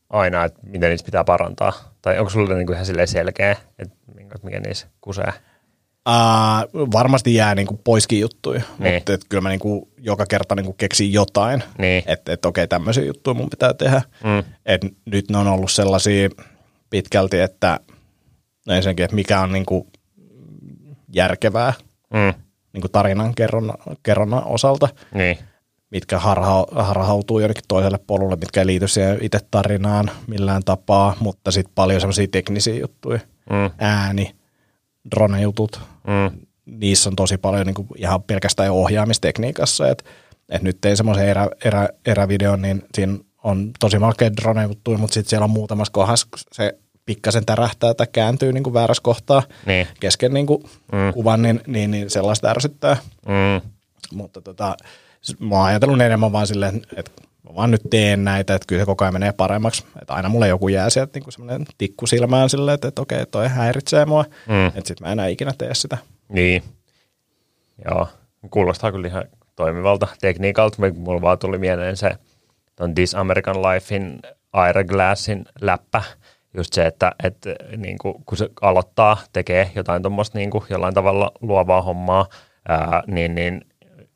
aina, että miten niistä pitää parantaa? Tai onko sulle niinku ihan selkeä, että minkä- mikä niissä kusee? Uh, varmasti jää niinku poiskin juttuja, Niin. mutta et kyllä mä niinku joka kerta niinku keksin jotain, Niin. että et, okei tämmöisiä juttuja mun pitää tehdä. Mm. Et nyt ne on ollut sellaisia pitkälti, että no ensinnäkin, että mikä on niinku järkevää Mm. Niinku tarinan kerronnan, kerronnan osalta. Niin. mitkä harha, harhautuu jonnekin toiselle polulle, mitkä ei liity siihen itse tarinaan millään tapaa, mutta sitten paljon semmoisia teknisiä juttuja, Mm. ääni, drone-jutut, Mm. niissä on tosi paljon niin kuin ihan pelkästään ohjaamistekniikassa, että et nyt tein semmoisen erä, erä, erävideon, niin siinä on tosi makea drone-juttuja, mutta sitten siellä on muutamassa kohdassa se pikkasen tärähtää tai kääntyy niin kuin väärässä kohtaa Niin. kesken niin kuin Mm. kuvan, niin, niin, niin sellaista ärsyttää. Mm. Mutta tota, mä oon ajatellut enemmän vaan silleen, että mä vaan nyt teen näitä, että kyllä se koko ajan menee paremmaksi. Että aina mulle joku jää sieltä niin semmoinen tikku silmään silleen, että, että okei, toi häiritsee mua. Mm. Että sit mä enää ikinä tee sitä. Niin. Joo. Kuulostaa kyllä ihan toimivalta tekniikalta. Mulla vaan tuli mieleen se ton This American Lifein Aira Glassin läppä, just se, että, että niin kuin, kun se aloittaa, tekee jotain tuommoista niin kuin jollain tavalla luovaa hommaa, ää, niin, niin,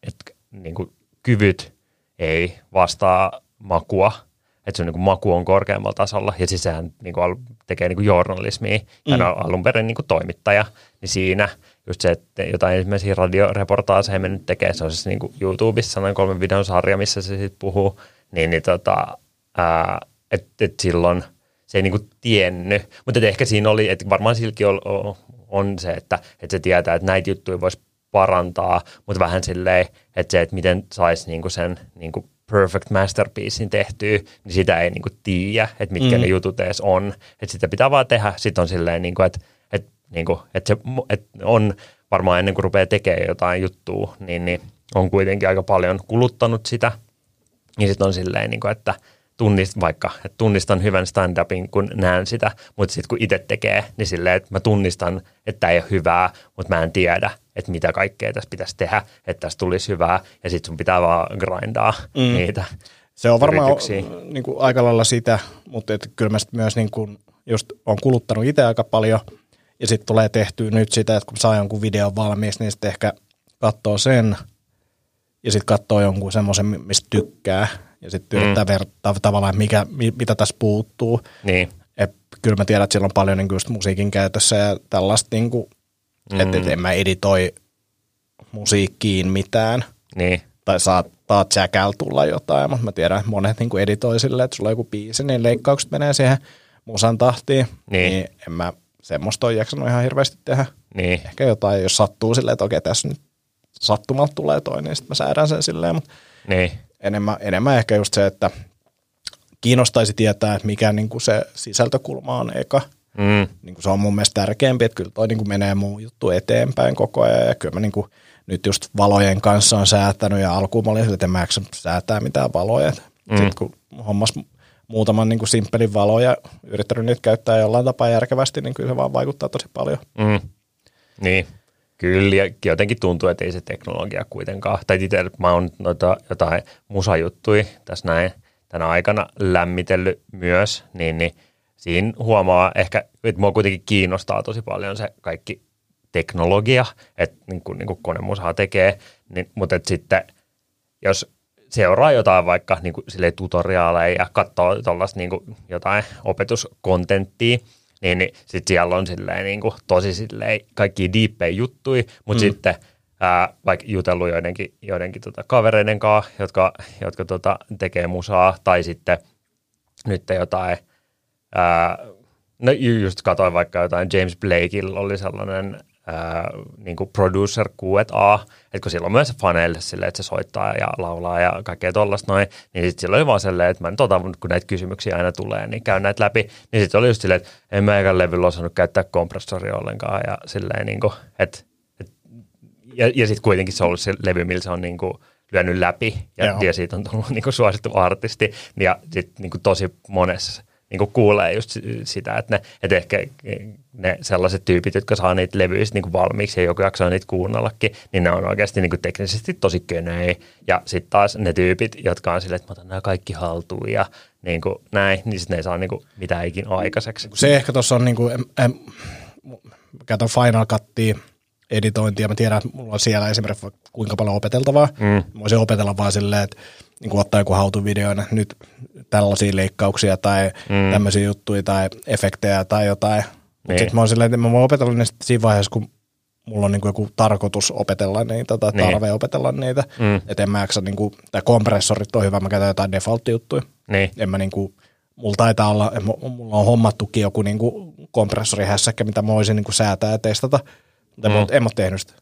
et, niin kuin kyvyt ei vastaa makua, että se on, niin kuin, maku on korkeammalla tasolla, ja siis sehän niin kuin, tekee niin kuin journalismia, mm. ja on alun perin niin kuin toimittaja, niin siinä just se, että jotain ensimmäisiä radioreportaaseja me nyt tekee, se on siis niin kuin YouTubessa noin kolmen videon sarja, missä se sitten puhuu, niin, niin tota, että et silloin se ei niin kuin tiennyt, mutta ehkä siinä oli, että varmaan silläkin on, on se, että, että se tietää, että näitä juttuja voisi parantaa, mutta vähän silleen, että se, että miten saisi niinku sen niinku perfect masterpiecein tehtyä, niin sitä ei niinku tiedä, että mitkä mm. ne jutut edes on. Että sitä pitää vaan tehdä. Sitten on silleen, niinku, että, että, niinku, että se että on varmaan ennen kuin rupeaa tekemään jotain juttua, niin, niin on kuitenkin aika paljon kuluttanut sitä. Niin sitten on silleen, niinku, että – tunnist, vaikka, että tunnistan hyvän stand-upin, kun näen sitä, mutta sitten kun itse tekee, niin silleen, että mä tunnistan, että tämä ei ole hyvää, mutta mä en tiedä, että mitä kaikkea tässä pitäisi tehdä, että tästä tulisi hyvää, ja sitten sun pitää vaan grindaa mm. niitä Se on varmaan niin kuin aika lailla sitä, mutta et kyllä mä myös niin kuin just on kuluttanut itse aika paljon, ja sitten tulee tehtyä nyt sitä, että kun saa jonkun videon valmiiksi, niin sitten ehkä katsoo sen, ja sitten katsoo jonkun semmoisen, mistä tykkää, ja sitten mm. yrittää vertaa tavallaan, mikä, mitä tässä puuttuu. Niin. Et kyllä mä tiedän, että siellä on paljon niin just musiikin käytössä ja tällaista, niin kuin, mm. että et en mä editoi musiikkiin mitään. Niin. Tai saattaa Jackal tulla jotain, mutta mä tiedän, että monet niin kuin editoi silleen, että sulla on joku biisi, niin leikkaukset menee siihen musan tahtiin. Niin. niin en mä semmoista ole jaksanut ihan hirveästi tehdä. Niin. Ehkä jotain, jos sattuu silleen, että okei, tässä nyt sattumalta tulee toi, niin sitten mä säädän sen silleen, mutta niin enemmän, enemmän ehkä just se, että kiinnostaisi tietää, että mikä niin kuin se sisältökulma on eka. Mm. Niin kuin se on mun mielestä tärkeämpi, että kyllä toi niin kuin menee muu juttu eteenpäin koko ajan. Ja kyllä mä niin kuin nyt just valojen kanssa on säätänyt ja alkuun mä olin että en mä säätää mitään valoja. Mm. Sitten kun hommas muutaman niin kuin simppelin valoja, yrittänyt niitä käyttää jollain tapaa järkevästi, niin kyllä se vaan vaikuttaa tosi paljon. Mm. Niin. Kyllä, jotenkin tuntuu, että ei se teknologia kuitenkaan, tai itse mä oon noita jotain musajuttuja tässä näin tänä aikana lämmitellyt myös, niin, niin siinä huomaa ehkä, että mua kuitenkin kiinnostaa tosi paljon se kaikki teknologia, että niin kuin, niin kuin konemusaa tekee, niin, mutta että sitten jos seuraa jotain vaikka niin kuin, tutoriaaleja ja katsoo tuollaista niin jotain opetuskontenttia, niin, niin sitten siellä on silleen, niin kuin, tosi silleen kaikki diippejä juttui, mutta mm. sitten ää, vaikka jutellut joidenkin, joidenkin tota, kavereiden kanssa, jotka, jotka tota, tekee musaa, tai sitten nyt jotain, ää, no just katsoin vaikka jotain, James Blakeilla oli sellainen niin kuin producer Q&A, että kun sillä on myös faneille silleen, että se soittaa ja laulaa ja kaikkea tollasta noin, niin sitten sillä oli vaan silleen, että mä nyt otan, kun näitä kysymyksiä aina tulee, niin käyn näitä läpi, niin sitten oli just silleen, että en mä eikä levyllä osannut käyttää kompressoria ollenkaan ja silleen niin kuin, että, että ja, ja sitten kuitenkin se on ollut se levy, millä se on niin kuin, lyönyt läpi ja, ja siitä on tullut niin kuin suosittu artisti ja sitten niin kuin tosi monessa niin kuin kuulee just sitä, että, ne, että ehkä ne sellaiset tyypit, jotka saa niitä levyjä niin kuin valmiiksi ja joku jaksaa niitä kuunnellakin, niin ne on oikeasti niin kuin teknisesti tosi könöi. Ja sitten taas ne tyypit, jotka on silleen, että mä otan nämä kaikki haltuun ja niin kuin näin, niin sitten ne ei saa niin kuin mitään ikin aikaiseksi. Se ehkä tuossa on, niin kuin, em, em, katson Final Cuttia, editointia. Mä tiedän, että mulla on siellä esimerkiksi kuinka paljon opeteltavaa. Mm. Mä voisin opetella vaan silleen, että niin kuin ottaa joku hautuvideo, nyt tällaisia leikkauksia tai mm. tämmöisiä juttuja tai efektejä tai jotain. Niin. Sitten mä oon silleen, että mä voin opetella ne siinä vaiheessa, kun mulla on niin kuin joku tarkoitus opetella niitä tai niin. tarve opetella niitä. Mm. Että en mä jaksa, niin kuin, tai kompressorit on hyvä, mä käytän jotain default-juttuja. Niin. En mä niin kuin, mulla taitaa olla, mulla on hommattukin joku niin kuin kompressorihässäkkä, mitä mä voisin niin kuin säätää ja testata. Mutta mm. en mä ole tehnyt sitä.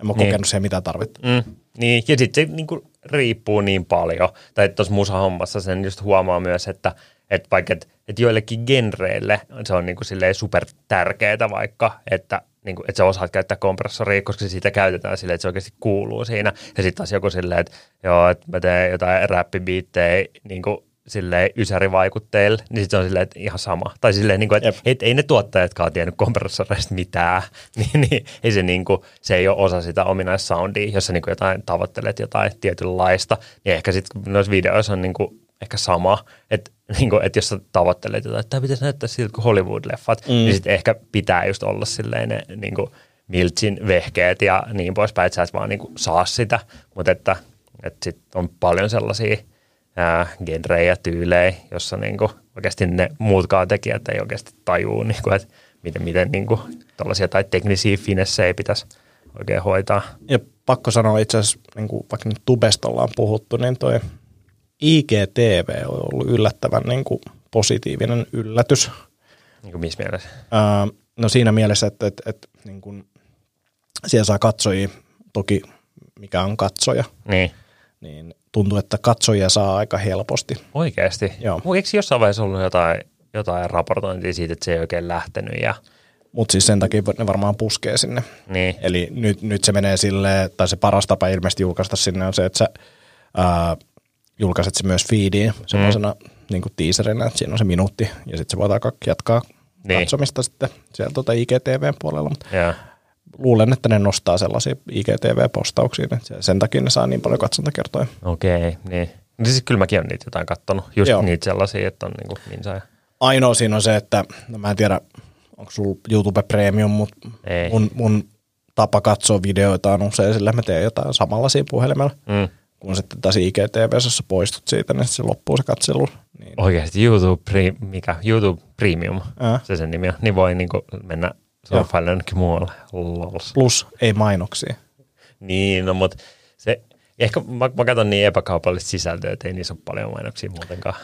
En mä niin. kokenut siihen mitään tarvetta. Mm. Niin, ja sitten se niin kuin, riippuu niin paljon. Tai tuossa musahommassa sen just huomaa myös, että et vaikka et, et joillekin genreille se on niin kuin, super tärkeää vaikka, että niin kuin, että sä osaat käyttää kompressoria, koska sitä käytetään silleen, että se oikeasti kuuluu siinä. Ja sitten taas joku silleen, että joo, että mä teen jotain räppibiittejä niin kuin silleen ysärivaikutteille, niin sitten se on silleen, että ihan sama. Tai silleen, niin kuin, että et, ei ne tuottajatkaan tiennyt kompressoreista mitään, niin, niin ei se, niin kuin, se ei ole osa sitä ominaissoundia, jos sä niin kuin jotain tavoittelet jotain tietynlaista, niin ehkä sitten noissa videoissa on niin kuin, ehkä sama, että niin kuin, että jos sä tavoittelet jotain, että tämä pitäisi näyttää siltä kuin Hollywood-leffat, mm. niin sitten ehkä pitää just olla silleen ne niin kuin Miltsin vehkeet ja niin poispäin, että sä et vaan niin kuin saa sitä, mutta että, että sitten on paljon sellaisia ää, genrejä, tyylejä, jossa niin kuin oikeasti ne muutkaan tekijät ei oikeasti tajuu, niin kuin, että miten, miten niin kuin, tällaisia tai teknisiä finessejä pitäisi oikein hoitaa. Ja pakko sanoa itse asiassa, niin kuin vaikka nyt Tubesta ollaan puhuttu, niin toi IGTV on ollut yllättävän niin kuin positiivinen yllätys. Niin kuin missä mielessä? Ää, no siinä mielessä, että, että, että niin kuin, siellä saa katsojia, toki mikä on katsoja, Niin. niin tuntuu, että katsojia saa aika helposti. Oikeasti? Joo. Eikö jossain vaiheessa ollut jotain, jotain raportointia siitä, että se ei oikein lähtenyt ja Mutta siis sen takia ne varmaan puskee sinne. niin. Eli nyt, nyt se menee silleen, tai se paras tapa ilmeisesti julkaista sinne on se, että sä ää, julkaiset se myös feediin semmoisena mm. niin teaserinä, että siinä on se minuutti, ja sitten se voidaan jatkaa Niin. katsomista sitten siellä tuota IGTVn puolella. Mutta luulen, että ne nostaa sellaisia IGTV-postauksia, että se- sen takia ne saa niin paljon katsontakertoja. okei, okay, niin. No siis kyllä mäkin olen niitä jotain kattonut. Just Joo. niitä sellaisia, että on minsa ja Ainoa siinä on se, että no mä en tiedä, onko sulla YouTube Premium, mutta Ei. mun, mun tapa katsoa videoita on usein sillä, että mä teen jotain samalla siinä puhelimella. mm. kun sitten taas IGTV, jos sä poistut siitä, niin se loppuu se katselu. Niin, Oikeasti YouTube, Pre- mikä? YouTube Premium, Ää. se sen nimi on. Niin voi niinku mennä jonnekin muualle. Lols. plus ei mainoksia. Niin, no mut se, ehkä mä, mä katson niin epäkaupallista sisältöä, että ei niissä ole paljon mainoksia muutenkaan.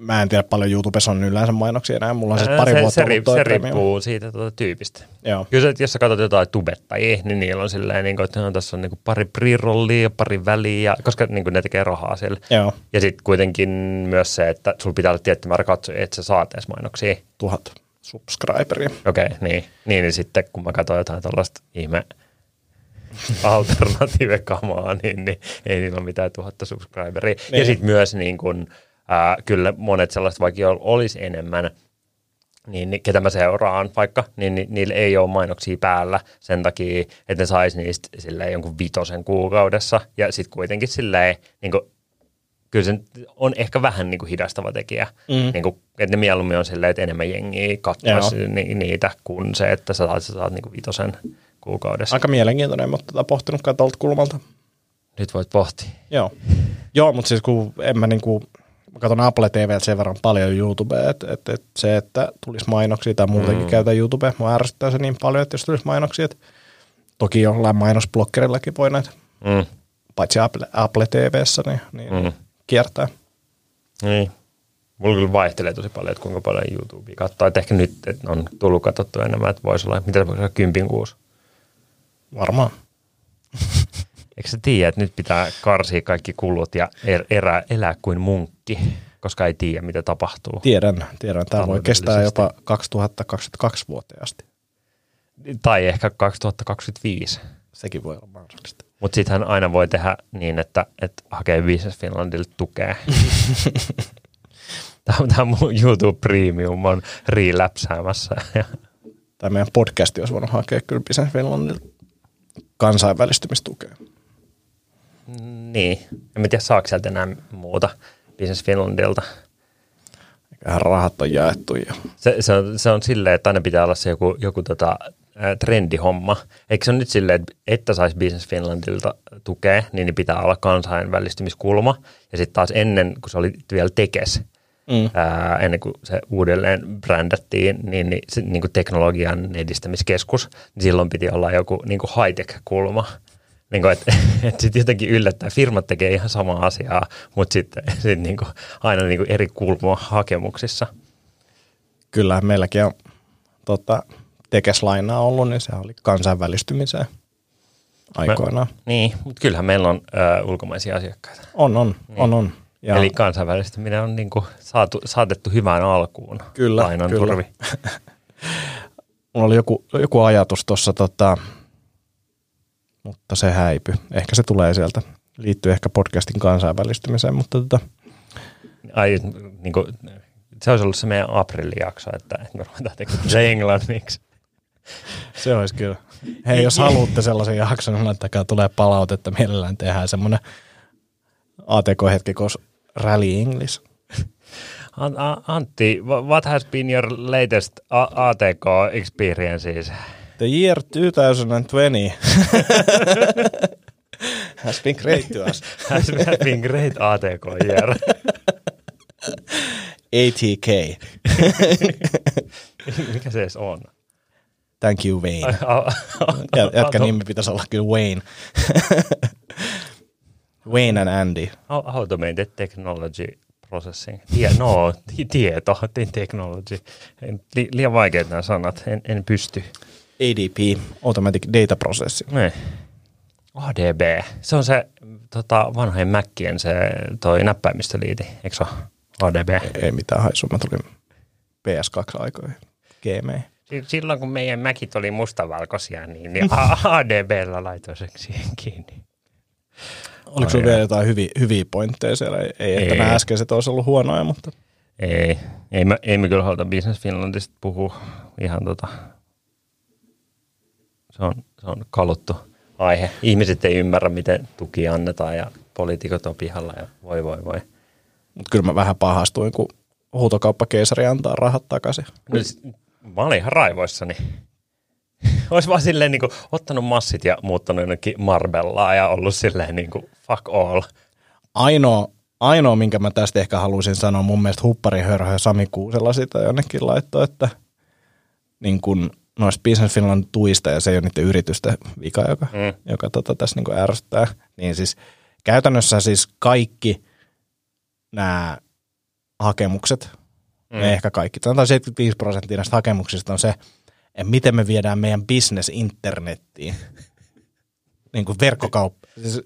Mä en tiedä paljon YouTubessa on yleensä mainoksia enää. Mulla on siis Ää, pari se, vuotta se, riip, toi se riippuu siitä tuota tyypistä. Joo. Kyllä se, että jos sä katsot jotain tubettajia, niin niillä on silleen, niin kuin, että no, tässä on niin kuin pari pre-rollia ja pari väliä, koska niin kuin ne tekee rahaa siellä. Joo, Ja sitten kuitenkin myös se, että sulla pitää olla tietty määrä katsojia, että sä saat edes mainoksia. tuhat subscriberia. Okei, okay, niin. niin. Niin sitten kun mä katson jotain tällaista ihme alternatiivekamaa, niin, niin ei niillä ole mitään tuhatta subscriberia. Niin. Ja sitten myös niin kun, ää, kyllä monet sellaiset, vaikka jo olisi enemmän, niin, niin ketä mä seuraan vaikka, niin, niin niillä ei ole mainoksia päällä sen takia, että ne saisi niistä silleen jonkun vitosen kuukaudessa. Ja sitten kuitenkin silleen, niin kuin, kyllä se on ehkä vähän niin kuin hidastava tekijä. Mm. Niin kuin, että ne mieluummin on silleen, että enemmän jengiä katsoisi ni, niitä kuin se, että sä saat, sä saat niin kuin vitosen kuukaudessa. Aika mielenkiintoinen, mutta tätä pohtinut tuolta kulmalta. Nyt voit pohtia. Joo. Joo, mutta siis kun en mä niinku, mä katson Apple TVltä sen verran paljon YouTubea, että et, et se, että tulisi mainoksia tai muutenkin mm. käytän YouTubea, mua ärsyttää se niin paljon, että jos tulisi mainoksia, että toki jollain mainosblokkerillakin voi näitä, Mm. paitsi Apple, Apple TVssä, niin, niin Mm. Kiertää. Niin. Mulla kyllä vaihtelee tosi paljon, että kuinka paljon YouTubea katsoo. Että ehkä nyt että on tullut katsottu enemmän, että voisi olla, mitä voisi olla kympin kuusi. Varmaan. Eikö sä tiedä, että nyt pitää karsia kaikki kulut ja er, erää, elää kuin munkki, koska ei tiedä, mitä tapahtuu. Tiedän, tiedän. Tämä voi kestää jopa 2022 vuoteen asti. Tai ehkä 2025. Sekin voi olla mahdollista. Mutta sittenhän aina voi tehdä niin, että, että hakee Business Finlandille tukea. Tämä, tämä mun YouTube Premium on. Ja Tai meidän podcasti olisi voinut hakea kyllä Business Finlandilta kansainvälistymistukea. niin, en mä tiedä saako sieltä enää muuta Business Finlandilta. Eiköhän rahat on jaettu ja Se, se, on, se on silleen, että aina pitää olla se joku, joku tota, trendihomma. Eikö se on nyt silleen, että, että saisi Business Finlandilta tukea, niin, pitää olla kansainvälistymiskulma. Ja sitten taas ennen, kun se oli vielä tekes, Mm. ää, ennen kuin se uudelleen brändättiin, niin, niin, se, niin kuin teknologian edistämiskeskus, niin silloin piti olla joku niin kuin high-tech-kulma. Niin kuin, että, että sitten jotenkin yllättää, firmat tekee ihan samaa asiaa, mutta sitten sit niin kuin, aina niin kuin eri kulma hakemuksissa. kyllä meilläkin on tota, tekeslainaa ollut, niin se oli kansainvälistymiseen aikoinaan. Niin, mutta kyllähän meillä on ö, ulkomaisia asiakkaita. On, on, on, on. Ja. Eli kansainvälistyminen on niin kuin saatu, saatettu hyvään alkuun. Kyllä, Lainan kyllä. turvi. Mulla oli joku, joku ajatus tuossa, tota, mutta se häipy. Ehkä se tulee sieltä. Liittyy ehkä podcastin kansainvälistymiseen, mutta tota, Ai, niin kuin, se olisi ollut se meidän aprillijakso, että että me ruvetaan tekemään se englanniksi. Se olisi kyllä. Hei, jos haluatte sellaisen jakson, niin laittakaa tulee palautetta. Mielellään tehdään semmoinen ATK-hetki, koska rally English. Antti, wha- what has been your latest ATK experiences? The year 2020 has been great to us. Has has been great ATK year. ATK. Mikä se edes on? Thank you, Wayne. Jätkä nimi pitäisi olla kyllä Wayne. Wayne and Andy. Au- Automated Technology Processing. Tie, no, ti- tieto, ti- technology. En, li, liian vaikeat nämä sanat, en, en pysty. ADP, Automatic Data Processing. Ne. ADB, se on se tota, vanhojen Mäkkien se toi näppäimistöliiti, eikö se? ADB. Ei mitään haisua, mä tulin PS2-aikoihin. GME. Si- Silloin kun meidän mäkit oli mustavalkoisia, niin, niin ADBllä laitoin sen siihen kiinni. Oliko sulla vielä jotain hyviä, hyviä pointteja siellä? Ei, ei että nämä äskeiset olisi ollut huonoja, mutta Ei, ei me, ei me kyllä haluta Business Finlandista puhua ihan tota, se on, se on kaluttu aihe. Ihmiset ei ymmärrä, miten tuki annetaan ja poliitikot on pihalla ja voi voi voi. Mutta kyllä mä vähän pahastuin, kun huutokauppakeisari antaa rahat takaisin. No, mä olin ihan raivoissani. Olisi vaan silleen niin kuin, ottanut massit ja muuttanut jonnekin Marbellaa ja ollut silleen niin kuin, fuck all. Ainoa, ainoa, minkä mä tästä ehkä haluaisin sanoa, mun mielestä Huppari Hörhö Sami Kuusela sitä jonnekin laittoi, että niin kun noista Business Finland tuista, ja se ei ole niiden yritysten vika, joka, mm. joka tota, tässä niin ärsyttää, niin siis käytännössä siis kaikki nämä hakemukset, mm. ne ehkä kaikki, sanotaan 75 prosenttia näistä hakemuksista on se, että miten me viedään meidän business internettiin. niin kuin verkkokauppa, siis,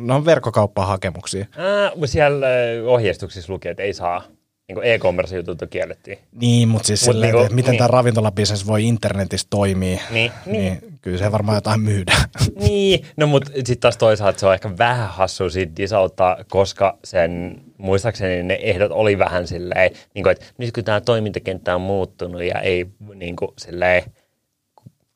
ne on verkkokauppahakemuksia. Mutta siellä ohjeistuksissa lukee, että ei saa. Niin kuin e-commerce-jutut kiellettiin. Niin, mutta siis Mut silleen, että miten niin. tämä ravintolabisnes voi internetissä toimia, Niin, niin kyllä se varmaan jotain myydään. Niin, no mutta sitten taas toisaalta se on ehkä vähän hassu siitä disauttaa, koska sen, muistaakseni ne ehdot oli vähän silleen, niin kuin, että nyt kun tämä toimintakenttä on muuttunut ja ei niin kuin, silleen,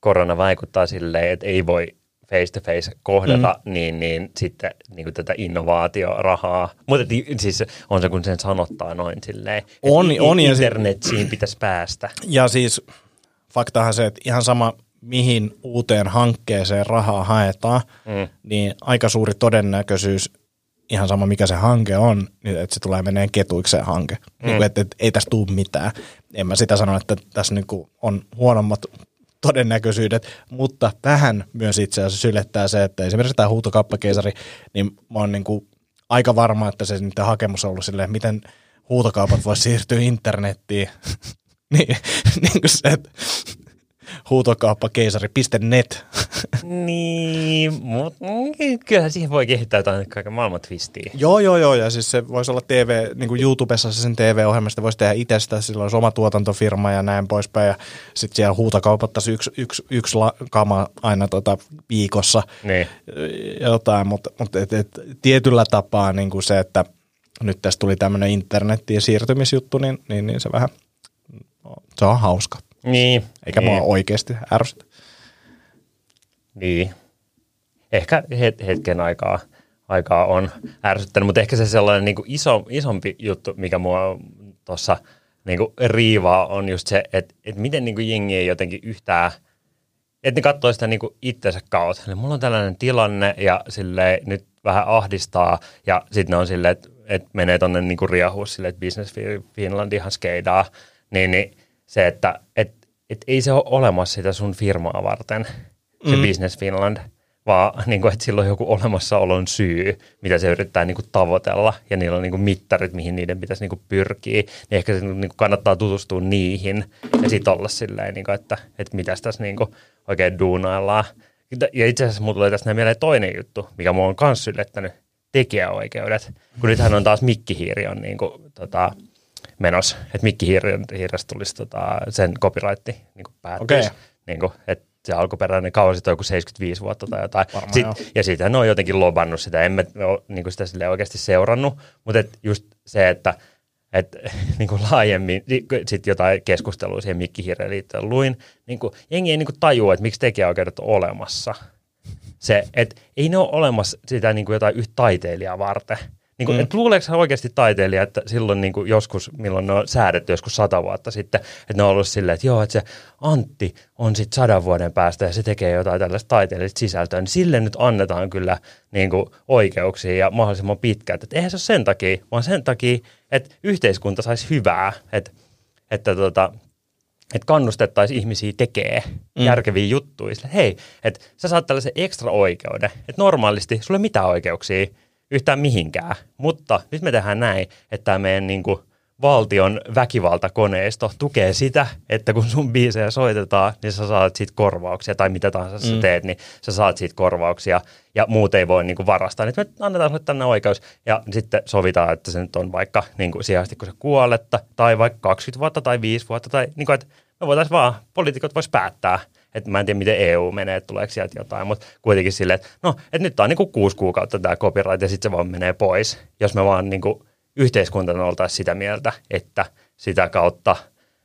korona vaikuttaa silleen, että ei voi face to face kohdata, mm. niin, niin sitten niin kuin tätä innovaatiorahaa. Mutta siis on se, kun sen sanottaa noin silleen, On- on ja se- internetsiin pitäisi päästä. Ja siis faktahan se, että ihan sama mihin uuteen hankkeeseen rahaa haetaan, mm. niin aika suuri todennäköisyys, ihan sama mikä se hanke on, niin että se tulee meneen ketuikseen hanke. Mm. Niin kuin, että, että ei tässä tule mitään. En mä sitä sano, että tässä niin kuin on huonommat todennäköisyydet, mutta vähän myös itse asiassa sylettää se, että esimerkiksi tämä huutokauppakeisari, niin mä oon niin kuin aika varma, että se niiden hakemus on ollut silleen, miten huutokaupat voi siirtyä internettiin. niin, niin kuin se, että huutokauppakeisari.net. Niin, mutta kyllähän siihen voi kehittää jotain kaiken maailman twistiä. joo, joo, joo, ja siis se voisi olla TV, niin kuin YouTubessa se sen TV-ohjelmasta voisi tehdä itsestä, sillä olisi oma tuotantofirma ja näin poispäin, ja sitten siellä huutokaupattaisiin yksi, yksi, yksi la, kama aina tota viikossa Niin. jotain, mutta, mutta et, et, tietyllä tapaa niin kuin se, että nyt tästä tuli tämmöinen internettiin siirtymisjuttu, niin, niin, niin se vähän, se on hauska. Niin. Eikä niin. mua oikeasti ärsytä. Niin. Ehkä het- hetken aikaa, aikaa on ärsyttänyt, mutta ehkä se sellainen niin kuin iso, isompi juttu, mikä mua tuossa niin kuin riivaa, on just se, että, että miten niin kuin jengi ei jotenkin yhtään, että ne katsoo sitä niin kuin itsensä kautta. Eli mulla on tällainen tilanne ja silleen, nyt vähän ahdistaa ja sitten ne on silleen, että, että menee tonne niin riehuun silleen, että Business Finland ihan skeidaa, niin, niin se, että et, et ei se ole olemassa sitä sun firmaa varten, se mm. Business Finland, vaan niin kuin, että sillä on joku olemassaolon syy, mitä se yrittää niin kuin, tavoitella, ja niillä on niin kuin, mittarit, mihin niiden pitäisi niin kuin, pyrkiä, niin ehkä se niin kuin, kannattaa tutustua niihin, ja sitten olla silleen, niin kuin, että, että mitäs tässä niin kuin, oikein duunaillaan. Ja itse asiassa mulla tulee tästä mieleen toinen juttu, mikä mua on myös yllättänyt, tekijäoikeudet. Kun nythän on taas mikkihiiri on niin kuin, tota, menossa, että mikkihiirestä tulisi tota, sen copyright niin päättyisi. Okei. Niin kuin, että se alkuperäinen kausi on joku 75 vuotta tai jotain. Varmaan Sit, joo. ja siitä ne on jotenkin lobannut sitä, en mä ole niin sitä silleen oikeasti seurannut, mutta et just se, että et, niin kuin laajemmin, sitten jotain keskustelua siihen mikkihiireen liittyen luin, niin kuin, jengi ei niin kuin tajua, että miksi tekijäoikeudet on olemassa. Se, että ei ne ole olemassa sitä niin kuin jotain yhtä taiteilijaa varten. Niin kuin, mm. et luuleeko hän oikeasti taiteilija, että silloin niin kuin joskus, milloin ne on säädetty joskus sata vuotta sitten, että ne on ollut silleen, että joo, että se Antti on sitten sadan vuoden päästä ja se tekee jotain tällaista taiteellista sisältöä, niin sille nyt annetaan kyllä niin kuin oikeuksia ja mahdollisimman pitkään. Että eihän se ole sen takia, vaan sen takia, että yhteiskunta saisi hyvää, että, että tota, että kannustettaisiin ihmisiä tekee mm. järkeviä juttuja. Sille, hei, että sä saat tällaisen ekstra oikeuden, että normaalisti ei ole mitään oikeuksia yhtään mihinkään, mutta nyt me tehdään näin, että tämä meidän niin kuin, valtion väkivaltakoneisto tukee sitä, että kun sun biisejä soitetaan, niin sä saat siitä korvauksia tai mitä tahansa mm. sä teet, niin sä saat siitä korvauksia ja muut ei voi niin kuin varastaa. Nyt me annetaan sulle tänne oikeus ja sitten sovitaan, että se nyt on vaikka niin kuin sijasti, kun sä kuoletta tai vaikka 20 vuotta tai 5 vuotta tai niin kuin, että me voitaisiin vaan, poliitikot vois päättää, että mä en tiedä, miten EU menee, että tuleeko sieltä jotain, mutta kuitenkin silleen, että no, että nyt on niin kuin kuusi kuukautta tämä copyright ja sitten se vaan menee pois, jos me vaan niin kuin yhteiskuntana oltaisiin sitä mieltä, että sitä kautta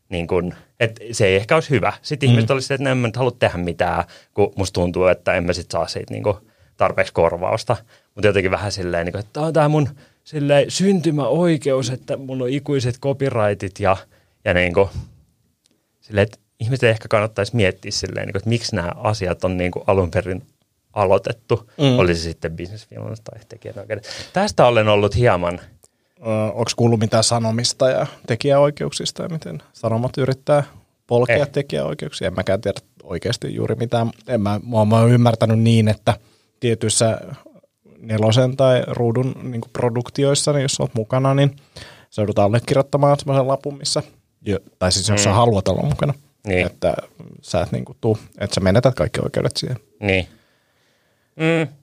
niin kuin, että se ei ehkä olisi hyvä. Sitten mm. ihmiset olisivat, että no, en mä nyt halua tehdä mitään, kun musta tuntuu, että en mä sitten saa siitä niin kuin tarpeeksi korvausta. Mutta jotenkin vähän silleen, niin kuin, että tämä on tämä mun silleen, syntymäoikeus, että mulla on ikuiset copyrightit ja, ja niin kuin, silleen, että ihmiset ehkä kannattaisi miettiä silleen, niin kuin, että miksi nämä asiat on niin kuin alun perin aloitettu, mm. oli se sitten Business Finland tai tekijänoikeudet. Tästä olen ollut hieman. Onko kuullut mitään sanomista ja tekijäoikeuksista ja miten sanomat yrittää polkea eh. tekijäoikeuksia? En mäkään tiedä oikeasti juuri mitään. En mä, mä, mä oon ymmärtänyt niin, että tietyissä nelosen tai ruudun niin produktioissa, niin jos olet mukana, niin se joudut allekirjoittamaan sellaisen lapun, missä, tai siis jos mm. sä haluat olla mukana, niin. että sä et niin kuin tuu, että sä menetät kaikki oikeudet siihen. Niin. Mm.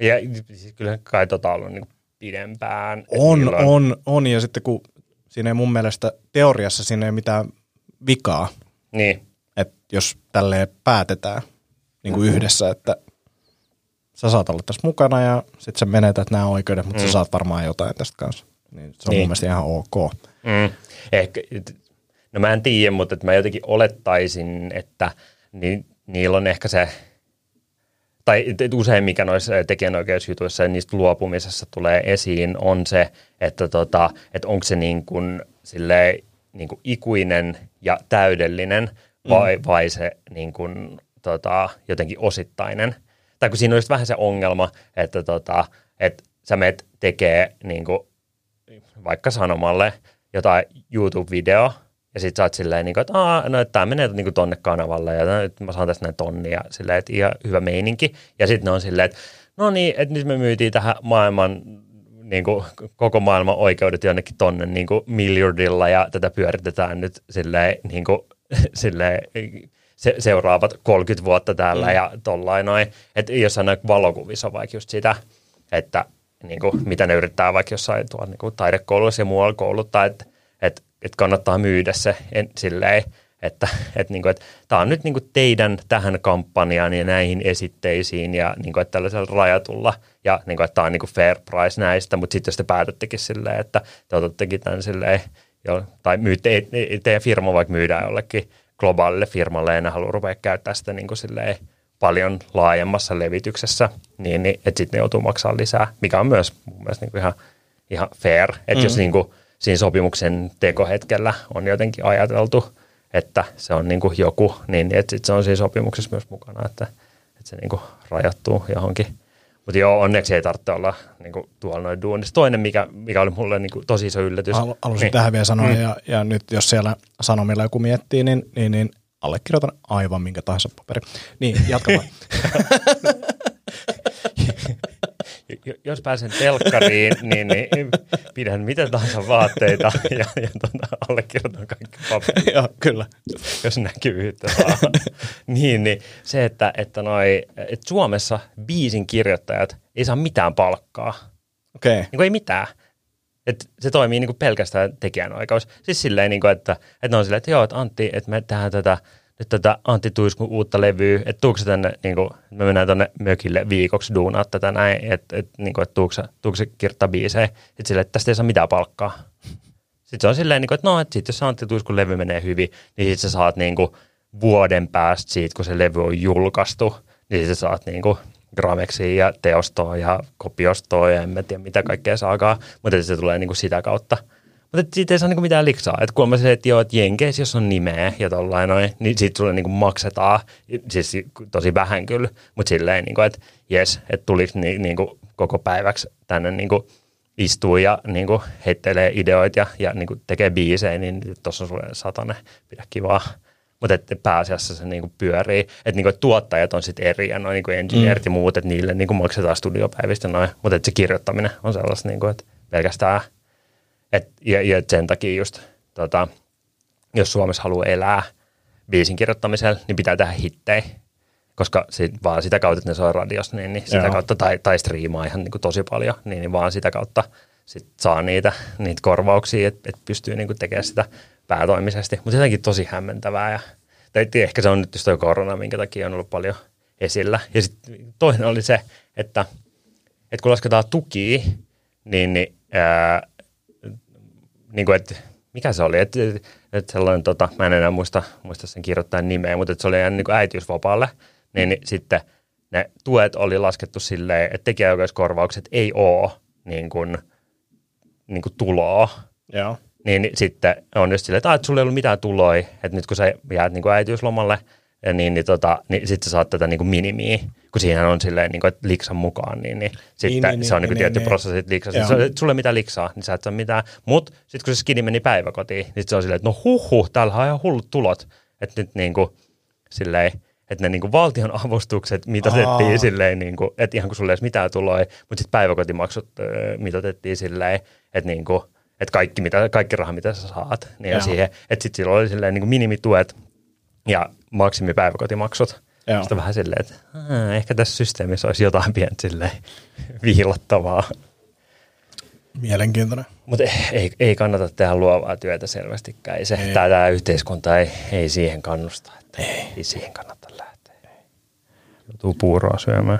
Ja siis kyllähän kai tota ollut niin pidempään. On, on, on, on, ja sitten kun siinä ei mun mielestä teoriassa siinä ei mitään vikaa. Niin. Että jos tälleen päätetään niin kuin mm-hmm. yhdessä, että sä saat olla tässä mukana ja sitten sä menetät nämä oikeudet, mutta mm. sä saat varmaan jotain tästä kanssa. Niin se on niin. mun mielestä ihan ok. Mm. Ehkä, no mä en tiedä, mutta että mä jotenkin olettaisin, että ni, niillä on ehkä se, tai usein mikä noissa tekijänoikeusjutuissa ja niistä luopumisessa tulee esiin, on se, että, tota, että onko se niin kuin, silleen, niin kuin ikuinen ja täydellinen vai, mm. vai se niin kuin, tota, jotenkin osittainen – tai kun siinä on just vähän se ongelma, että, tota, että sä meet tekee niin kuin, vaikka sanomalle jotain YouTube-video, ja sit sä oot silleen, niin kuin, että Aa, no, tämä menee niin kuin tonne kanavalle, ja no, nyt mä saan tästä näin tonnia, silleen, että ihan hyvä meininki. Ja sitten ne on silleen, että no niin, että nyt me myytiin tähän maailman niin kuin, koko maailman oikeudet jonnekin tonne niin kuin miljardilla ja tätä pyöritetään nyt silleen, niin kuin, silleen se, seuraavat 30 vuotta täällä mm. ja tollain noin. Että jossain valokuvissa on vaikka just sitä, että niin kuin, mitä ne yrittää vaikka jossain tuolla niin kuin taidekouluissa ja muualla kouluttaa, että että että kannattaa myydä se en, silleen, että, että, niin kuin, että tämä on nyt niin kuin teidän tähän kampanjaan ja näihin esitteisiin ja niin kuin, että tällaisella rajatulla ja niin kuin, että tämä on niin kuin fair price näistä, mutta sitten jos te päätättekin silleen, että te otattekin tämän silleen, jo, tai myytte, teidän firma vaikka myydään jollekin globaalille firmalle enää halua rupea käyttää sitä niin kuin paljon laajemmassa levityksessä, niin, niin että sitten ne joutuu maksamaan lisää, mikä on myös mun mielestä niin kuin ihan, ihan fair. Että mm. jos niin kuin siinä sopimuksen tekohetkellä on jotenkin ajateltu, että se on niin kuin joku, niin että sitten se on siinä sopimuksessa myös mukana, että, että se niin kuin rajoittuu johonkin – mutta joo, onneksi ei tarvitse olla niin kuin, tuolla noin duunissa. Toinen, mikä, mikä oli mulle niin kuin, tosi iso yllätys. Halu, halusin niin. tähän vielä sanoa, mm. ja, ja nyt jos siellä Sanomilla joku miettii, niin, niin, niin allekirjoitan aivan minkä tahansa paperi. Niin, jatka jos pääsen telkkariin, niin, niin pidän mitä tahansa vaatteita ja, ja tuota, allekirjoitan kaikki paperit. Joo, kyllä. Jos näkyvyyttä saa. niin, niin se, että, että, noi, että Suomessa biisin kirjoittajat ei saa mitään palkkaa. Okei. Okay. Niin ei mitään. Et se toimii niin kuin pelkästään tekijänoikeus. Siis silleen, niin kuin, että, että ne on silleen, että joo, että Antti, että me tehdään tätä nyt tätä Antti Tuiskun uutta levyä, että tuukse tänne, niin kuin, me mennään tänne mökille viikoksi duunaa tätä näin, että et, niin että tuukse, tuukse kirjoittaa biisejä, sitten silleen, että tästä ei saa mitään palkkaa. Sitten se on silleen, niin kuin, että no, että sit jos Antti Tuiskun levy menee hyvin, niin sitten sä saat niin kuin, vuoden päästä siitä, kun se levy on julkaistu, niin sitten saat niin kuin, grameksia ja teostoa ja kopiostoa ja en mä tiedä mitä kaikkea saakaan, mutta se tulee niin kuin sitä kautta. Mutta siitä ei saa niinku mitään liksaa. Et kun mä se, että joo, että Jenkeissä, jos on nimeä ja tollain noin, niin siitä sulle niinku maksetaan. Siis tosi vähän kyllä, mutta silleen, niinku, että jes, että tulisi ni, niinku koko päiväksi tänne niinku istuu ja niinku heittelee ideoita ja, ja niinku tekee biisejä, niin tuossa on sulle satane, pidä kivaa. Mutta että pääasiassa se niinku pyörii. Että niinku, et tuottajat on sitten eri ja noin niinku engineerit mm. ja muut, että niille niinku maksetaan studiopäivistä noin. Mutta se kirjoittaminen on sellaista, niinku, että pelkästään – et, ja, ja sen takia just, tota, jos Suomessa haluaa elää biisin kirjoittamisella, niin pitää tehdä hittejä. Koska sit, vaan sitä kautta, että ne soi radiossa, niin, niin sitä Joo. kautta, tai, tai striimaa ihan niin kuin tosi paljon, niin, niin vaan sitä kautta sit saa niitä, niitä korvauksia, että et pystyy niin kuin tekemään sitä päätoimisesti. Mutta jotenkin tosi hämmentävää. Ja, tai ehkä se on nyt just tuo korona, minkä takia on ollut paljon esillä. Ja sitten toinen oli se, että, että kun lasketaan tukia, niin, niin ää, niin kuin, että mikä se oli, että, että sellainen, tota, mä en enää muista, muista sen kirjoittajan nimeä, mutta että se oli ihan niin kuin äitiysvapaalle, niin, niin sitten ne tuet oli laskettu silleen, että tekijäoikeuskorvaukset ei ole niin kuin, niin kuin tuloa. Joo. Niin, niin sitten on just silleen, että, että sulla ei ollut mitään tuloja, että nyt kun sä jäät niin kuin äitiyslomalle, niin, niin, tota, niin sitten sä saat tätä niin kuin minimiä kun siinä on silleen, niin kuin, että liksan mukaan, niin, niin sitten niin, niin, se on niin, niin, tietty niin, prosessi, että liksassa. Niin, sulle mitä liksaa, niin sä et saa mitään. Mutta sitten kun se skini meni päiväkotiin, niin se on silleen, että no huh huh, täällä on ihan hullut tulot. Että nyt niin kuin, silleen, että ne niinku valtion avustukset mitotettiin Aa. silleen, niinku, että ihan kun sulle ei mitään tuloja, mutta sitten päiväkotimaksut äh, mitotettiin silleen, että niinku, et kaikki, mitä, kaikki raha, mitä sä saat, niin siihen, että sitten sillä oli silleen niinku minimituet ja maksimipäiväkotimaksut. Joo. Sitten vähän silleen, että ehkä tässä systeemissä olisi jotain pientä silleen viilattavaa. Mielenkiintoinen. Mutta ei, ei kannata tehdä luovaa työtä selvästikään. Ei se, ei. Tämä, tämä yhteiskunta ei, ei siihen kannusta. Että ei. ei siihen kannata lähteä. Joutuu puuroa syömään.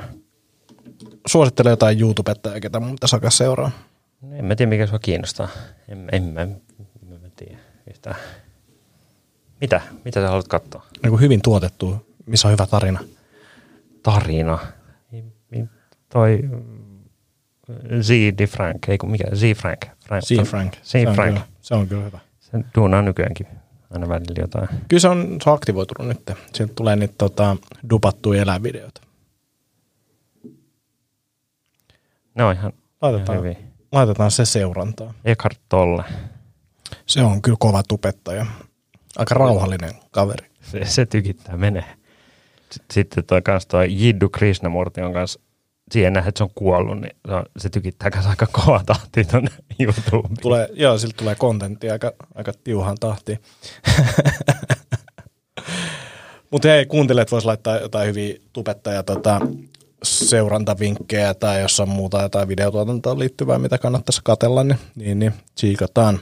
Suosittele jotain YouTubetta, ketä mun pitäisi alkaa seuraa. No, en mä tiedä, mikä sua kiinnostaa. En, en, en, en mä tiedä yhtään. Mitä? Mitä sä haluat katsoa? Niin hyvin tuotettu missä on hyvä tarina? Tarina? Toi Z. Di Frank, ei kun mikä, Z. Frank. Frank. Z. Frank. Z. Se Frank. Kyllä, se on kyllä hyvä. Se duunaa nykyäänkin aina välillä jotain. Kyllä se on, se on aktivoitunut nyt. Sieltä tulee niitä tota, dupattuja elävideoita. Ne on ihan, laitetaan, ihan. Laitetaan se seurantaa. Eckhart Tolle. Se on kyllä kova tupettaja. Aika rauhallinen kaveri. Se, se tykittää menee. Sitten toi kans toi Jiddu Krishnamurti on kans siihen nähdä, että se on kuollut, niin se, on, se tykittää kanssa aika kova tahti tuonne YouTubeen. Tulee, joo, sillä tulee kontenttia aika, aika tiuhaan tahtiin. Mutta hei, kuuntelijat vois laittaa jotain hyviä tubettaja tota, seurantavinkkejä tai jos on muuta jotain videotuotantoon liittyvää, mitä kannattaisi katella, niin, niin, niin tsiikataan.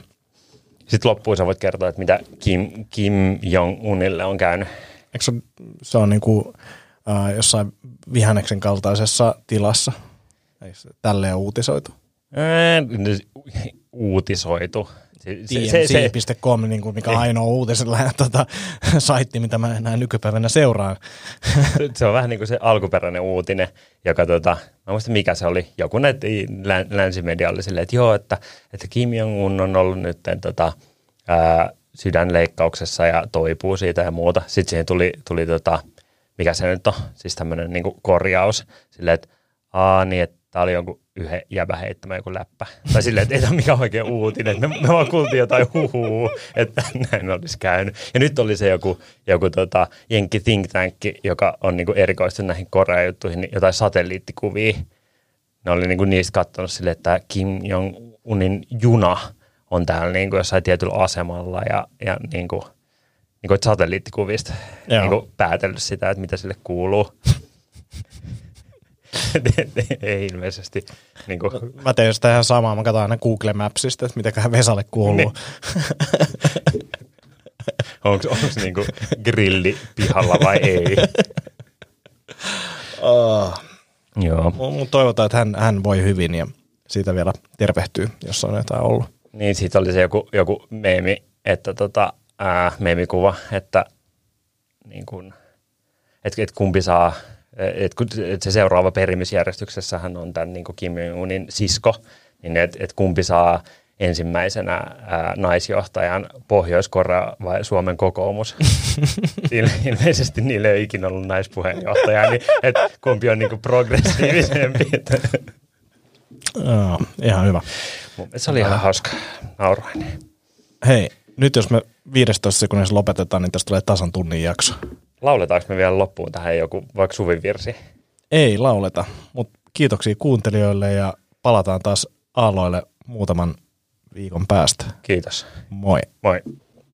Sitten loppuun sä voit kertoa, että mitä Kim, Kim Jong-unille on käynyt. Eikö se, se on niin kuin, äh, jossain vihanneksen kaltaisessa tilassa? Eikö se tälleen uutisoitu? Äh, uutisoitu. TMC.com, niin kuin mikä on ainoa uutisella tota, saitti, mitä mä näin nykypäivänä seuraan. se on vähän niin kuin se alkuperäinen uutinen, joka, tota, mä muistan mikä se oli, joku näitä länsimedia oli silleen, että joo, että, että Kim Jong-un on ollut nyt tota, ää, sydänleikkauksessa ja toipuu siitä ja muuta. Sitten siihen tuli, tuli tota, mikä se nyt on, siis tämmöinen niin korjaus, silleen, että aa niin, että tämä oli jonkun yhden jäbä heittämä joku läppä. Tai silleen, että ei tämä ole mikään oikein uutinen. Me, me vaan kuultiin jotain huhuu, että näin olisi käynyt. Ja nyt oli se joku, joku tota, Jenkki think tank, joka on niinku erikoistunut näihin Korea-juttuihin, niin jotain satelliittikuvia. Ne oli niinku niistä katsonut silleen, että Kim Jong-unin juna on täällä niinku jossain tietyllä asemalla ja, ja niinku, niinku satelliittikuvista niinku päätellyt sitä, että mitä sille kuuluu. ei ilmeisesti. Niin kuin. Mä teen sitä ihan samaa. Mä katson aina Google Mapsista, että mitäköhän Vesalle kuuluu. Niin. onko niinku grilli pihalla vai ei? Oh. Joo. Mutta toivotaan, että hän, hän voi hyvin ja siitä vielä tervehtyy, jos on jotain ollut. Niin, siitä oli se joku, joku meemi, että tota, ää, meemikuva, että niin kun, et, et kumpi saa et, kun, et se seuraava perimisjärjestyksessähän on tämän niin Kim Jong-unin sisko, niin että et kumpi saa ensimmäisenä ää, naisjohtajan Pohjois-Korea vai Suomen kokoomus. Ilmeisesti niille ei ikinä ollut naispuheenjohtaja, niin et kumpi on niinku progressiivisempi. Joo, ihan hyvä. Se oli ihan hauska, nauroinen. Hei, nyt jos me 15 sekunnissa lopetetaan, niin tästä tulee tasan tunnin jakso. Lauletaanko me vielä loppuun tähän joku vaikka suvivirsi? Ei lauleta, mutta kiitoksia kuuntelijoille ja palataan taas aalloille muutaman viikon päästä. Kiitos. Moi. Moi.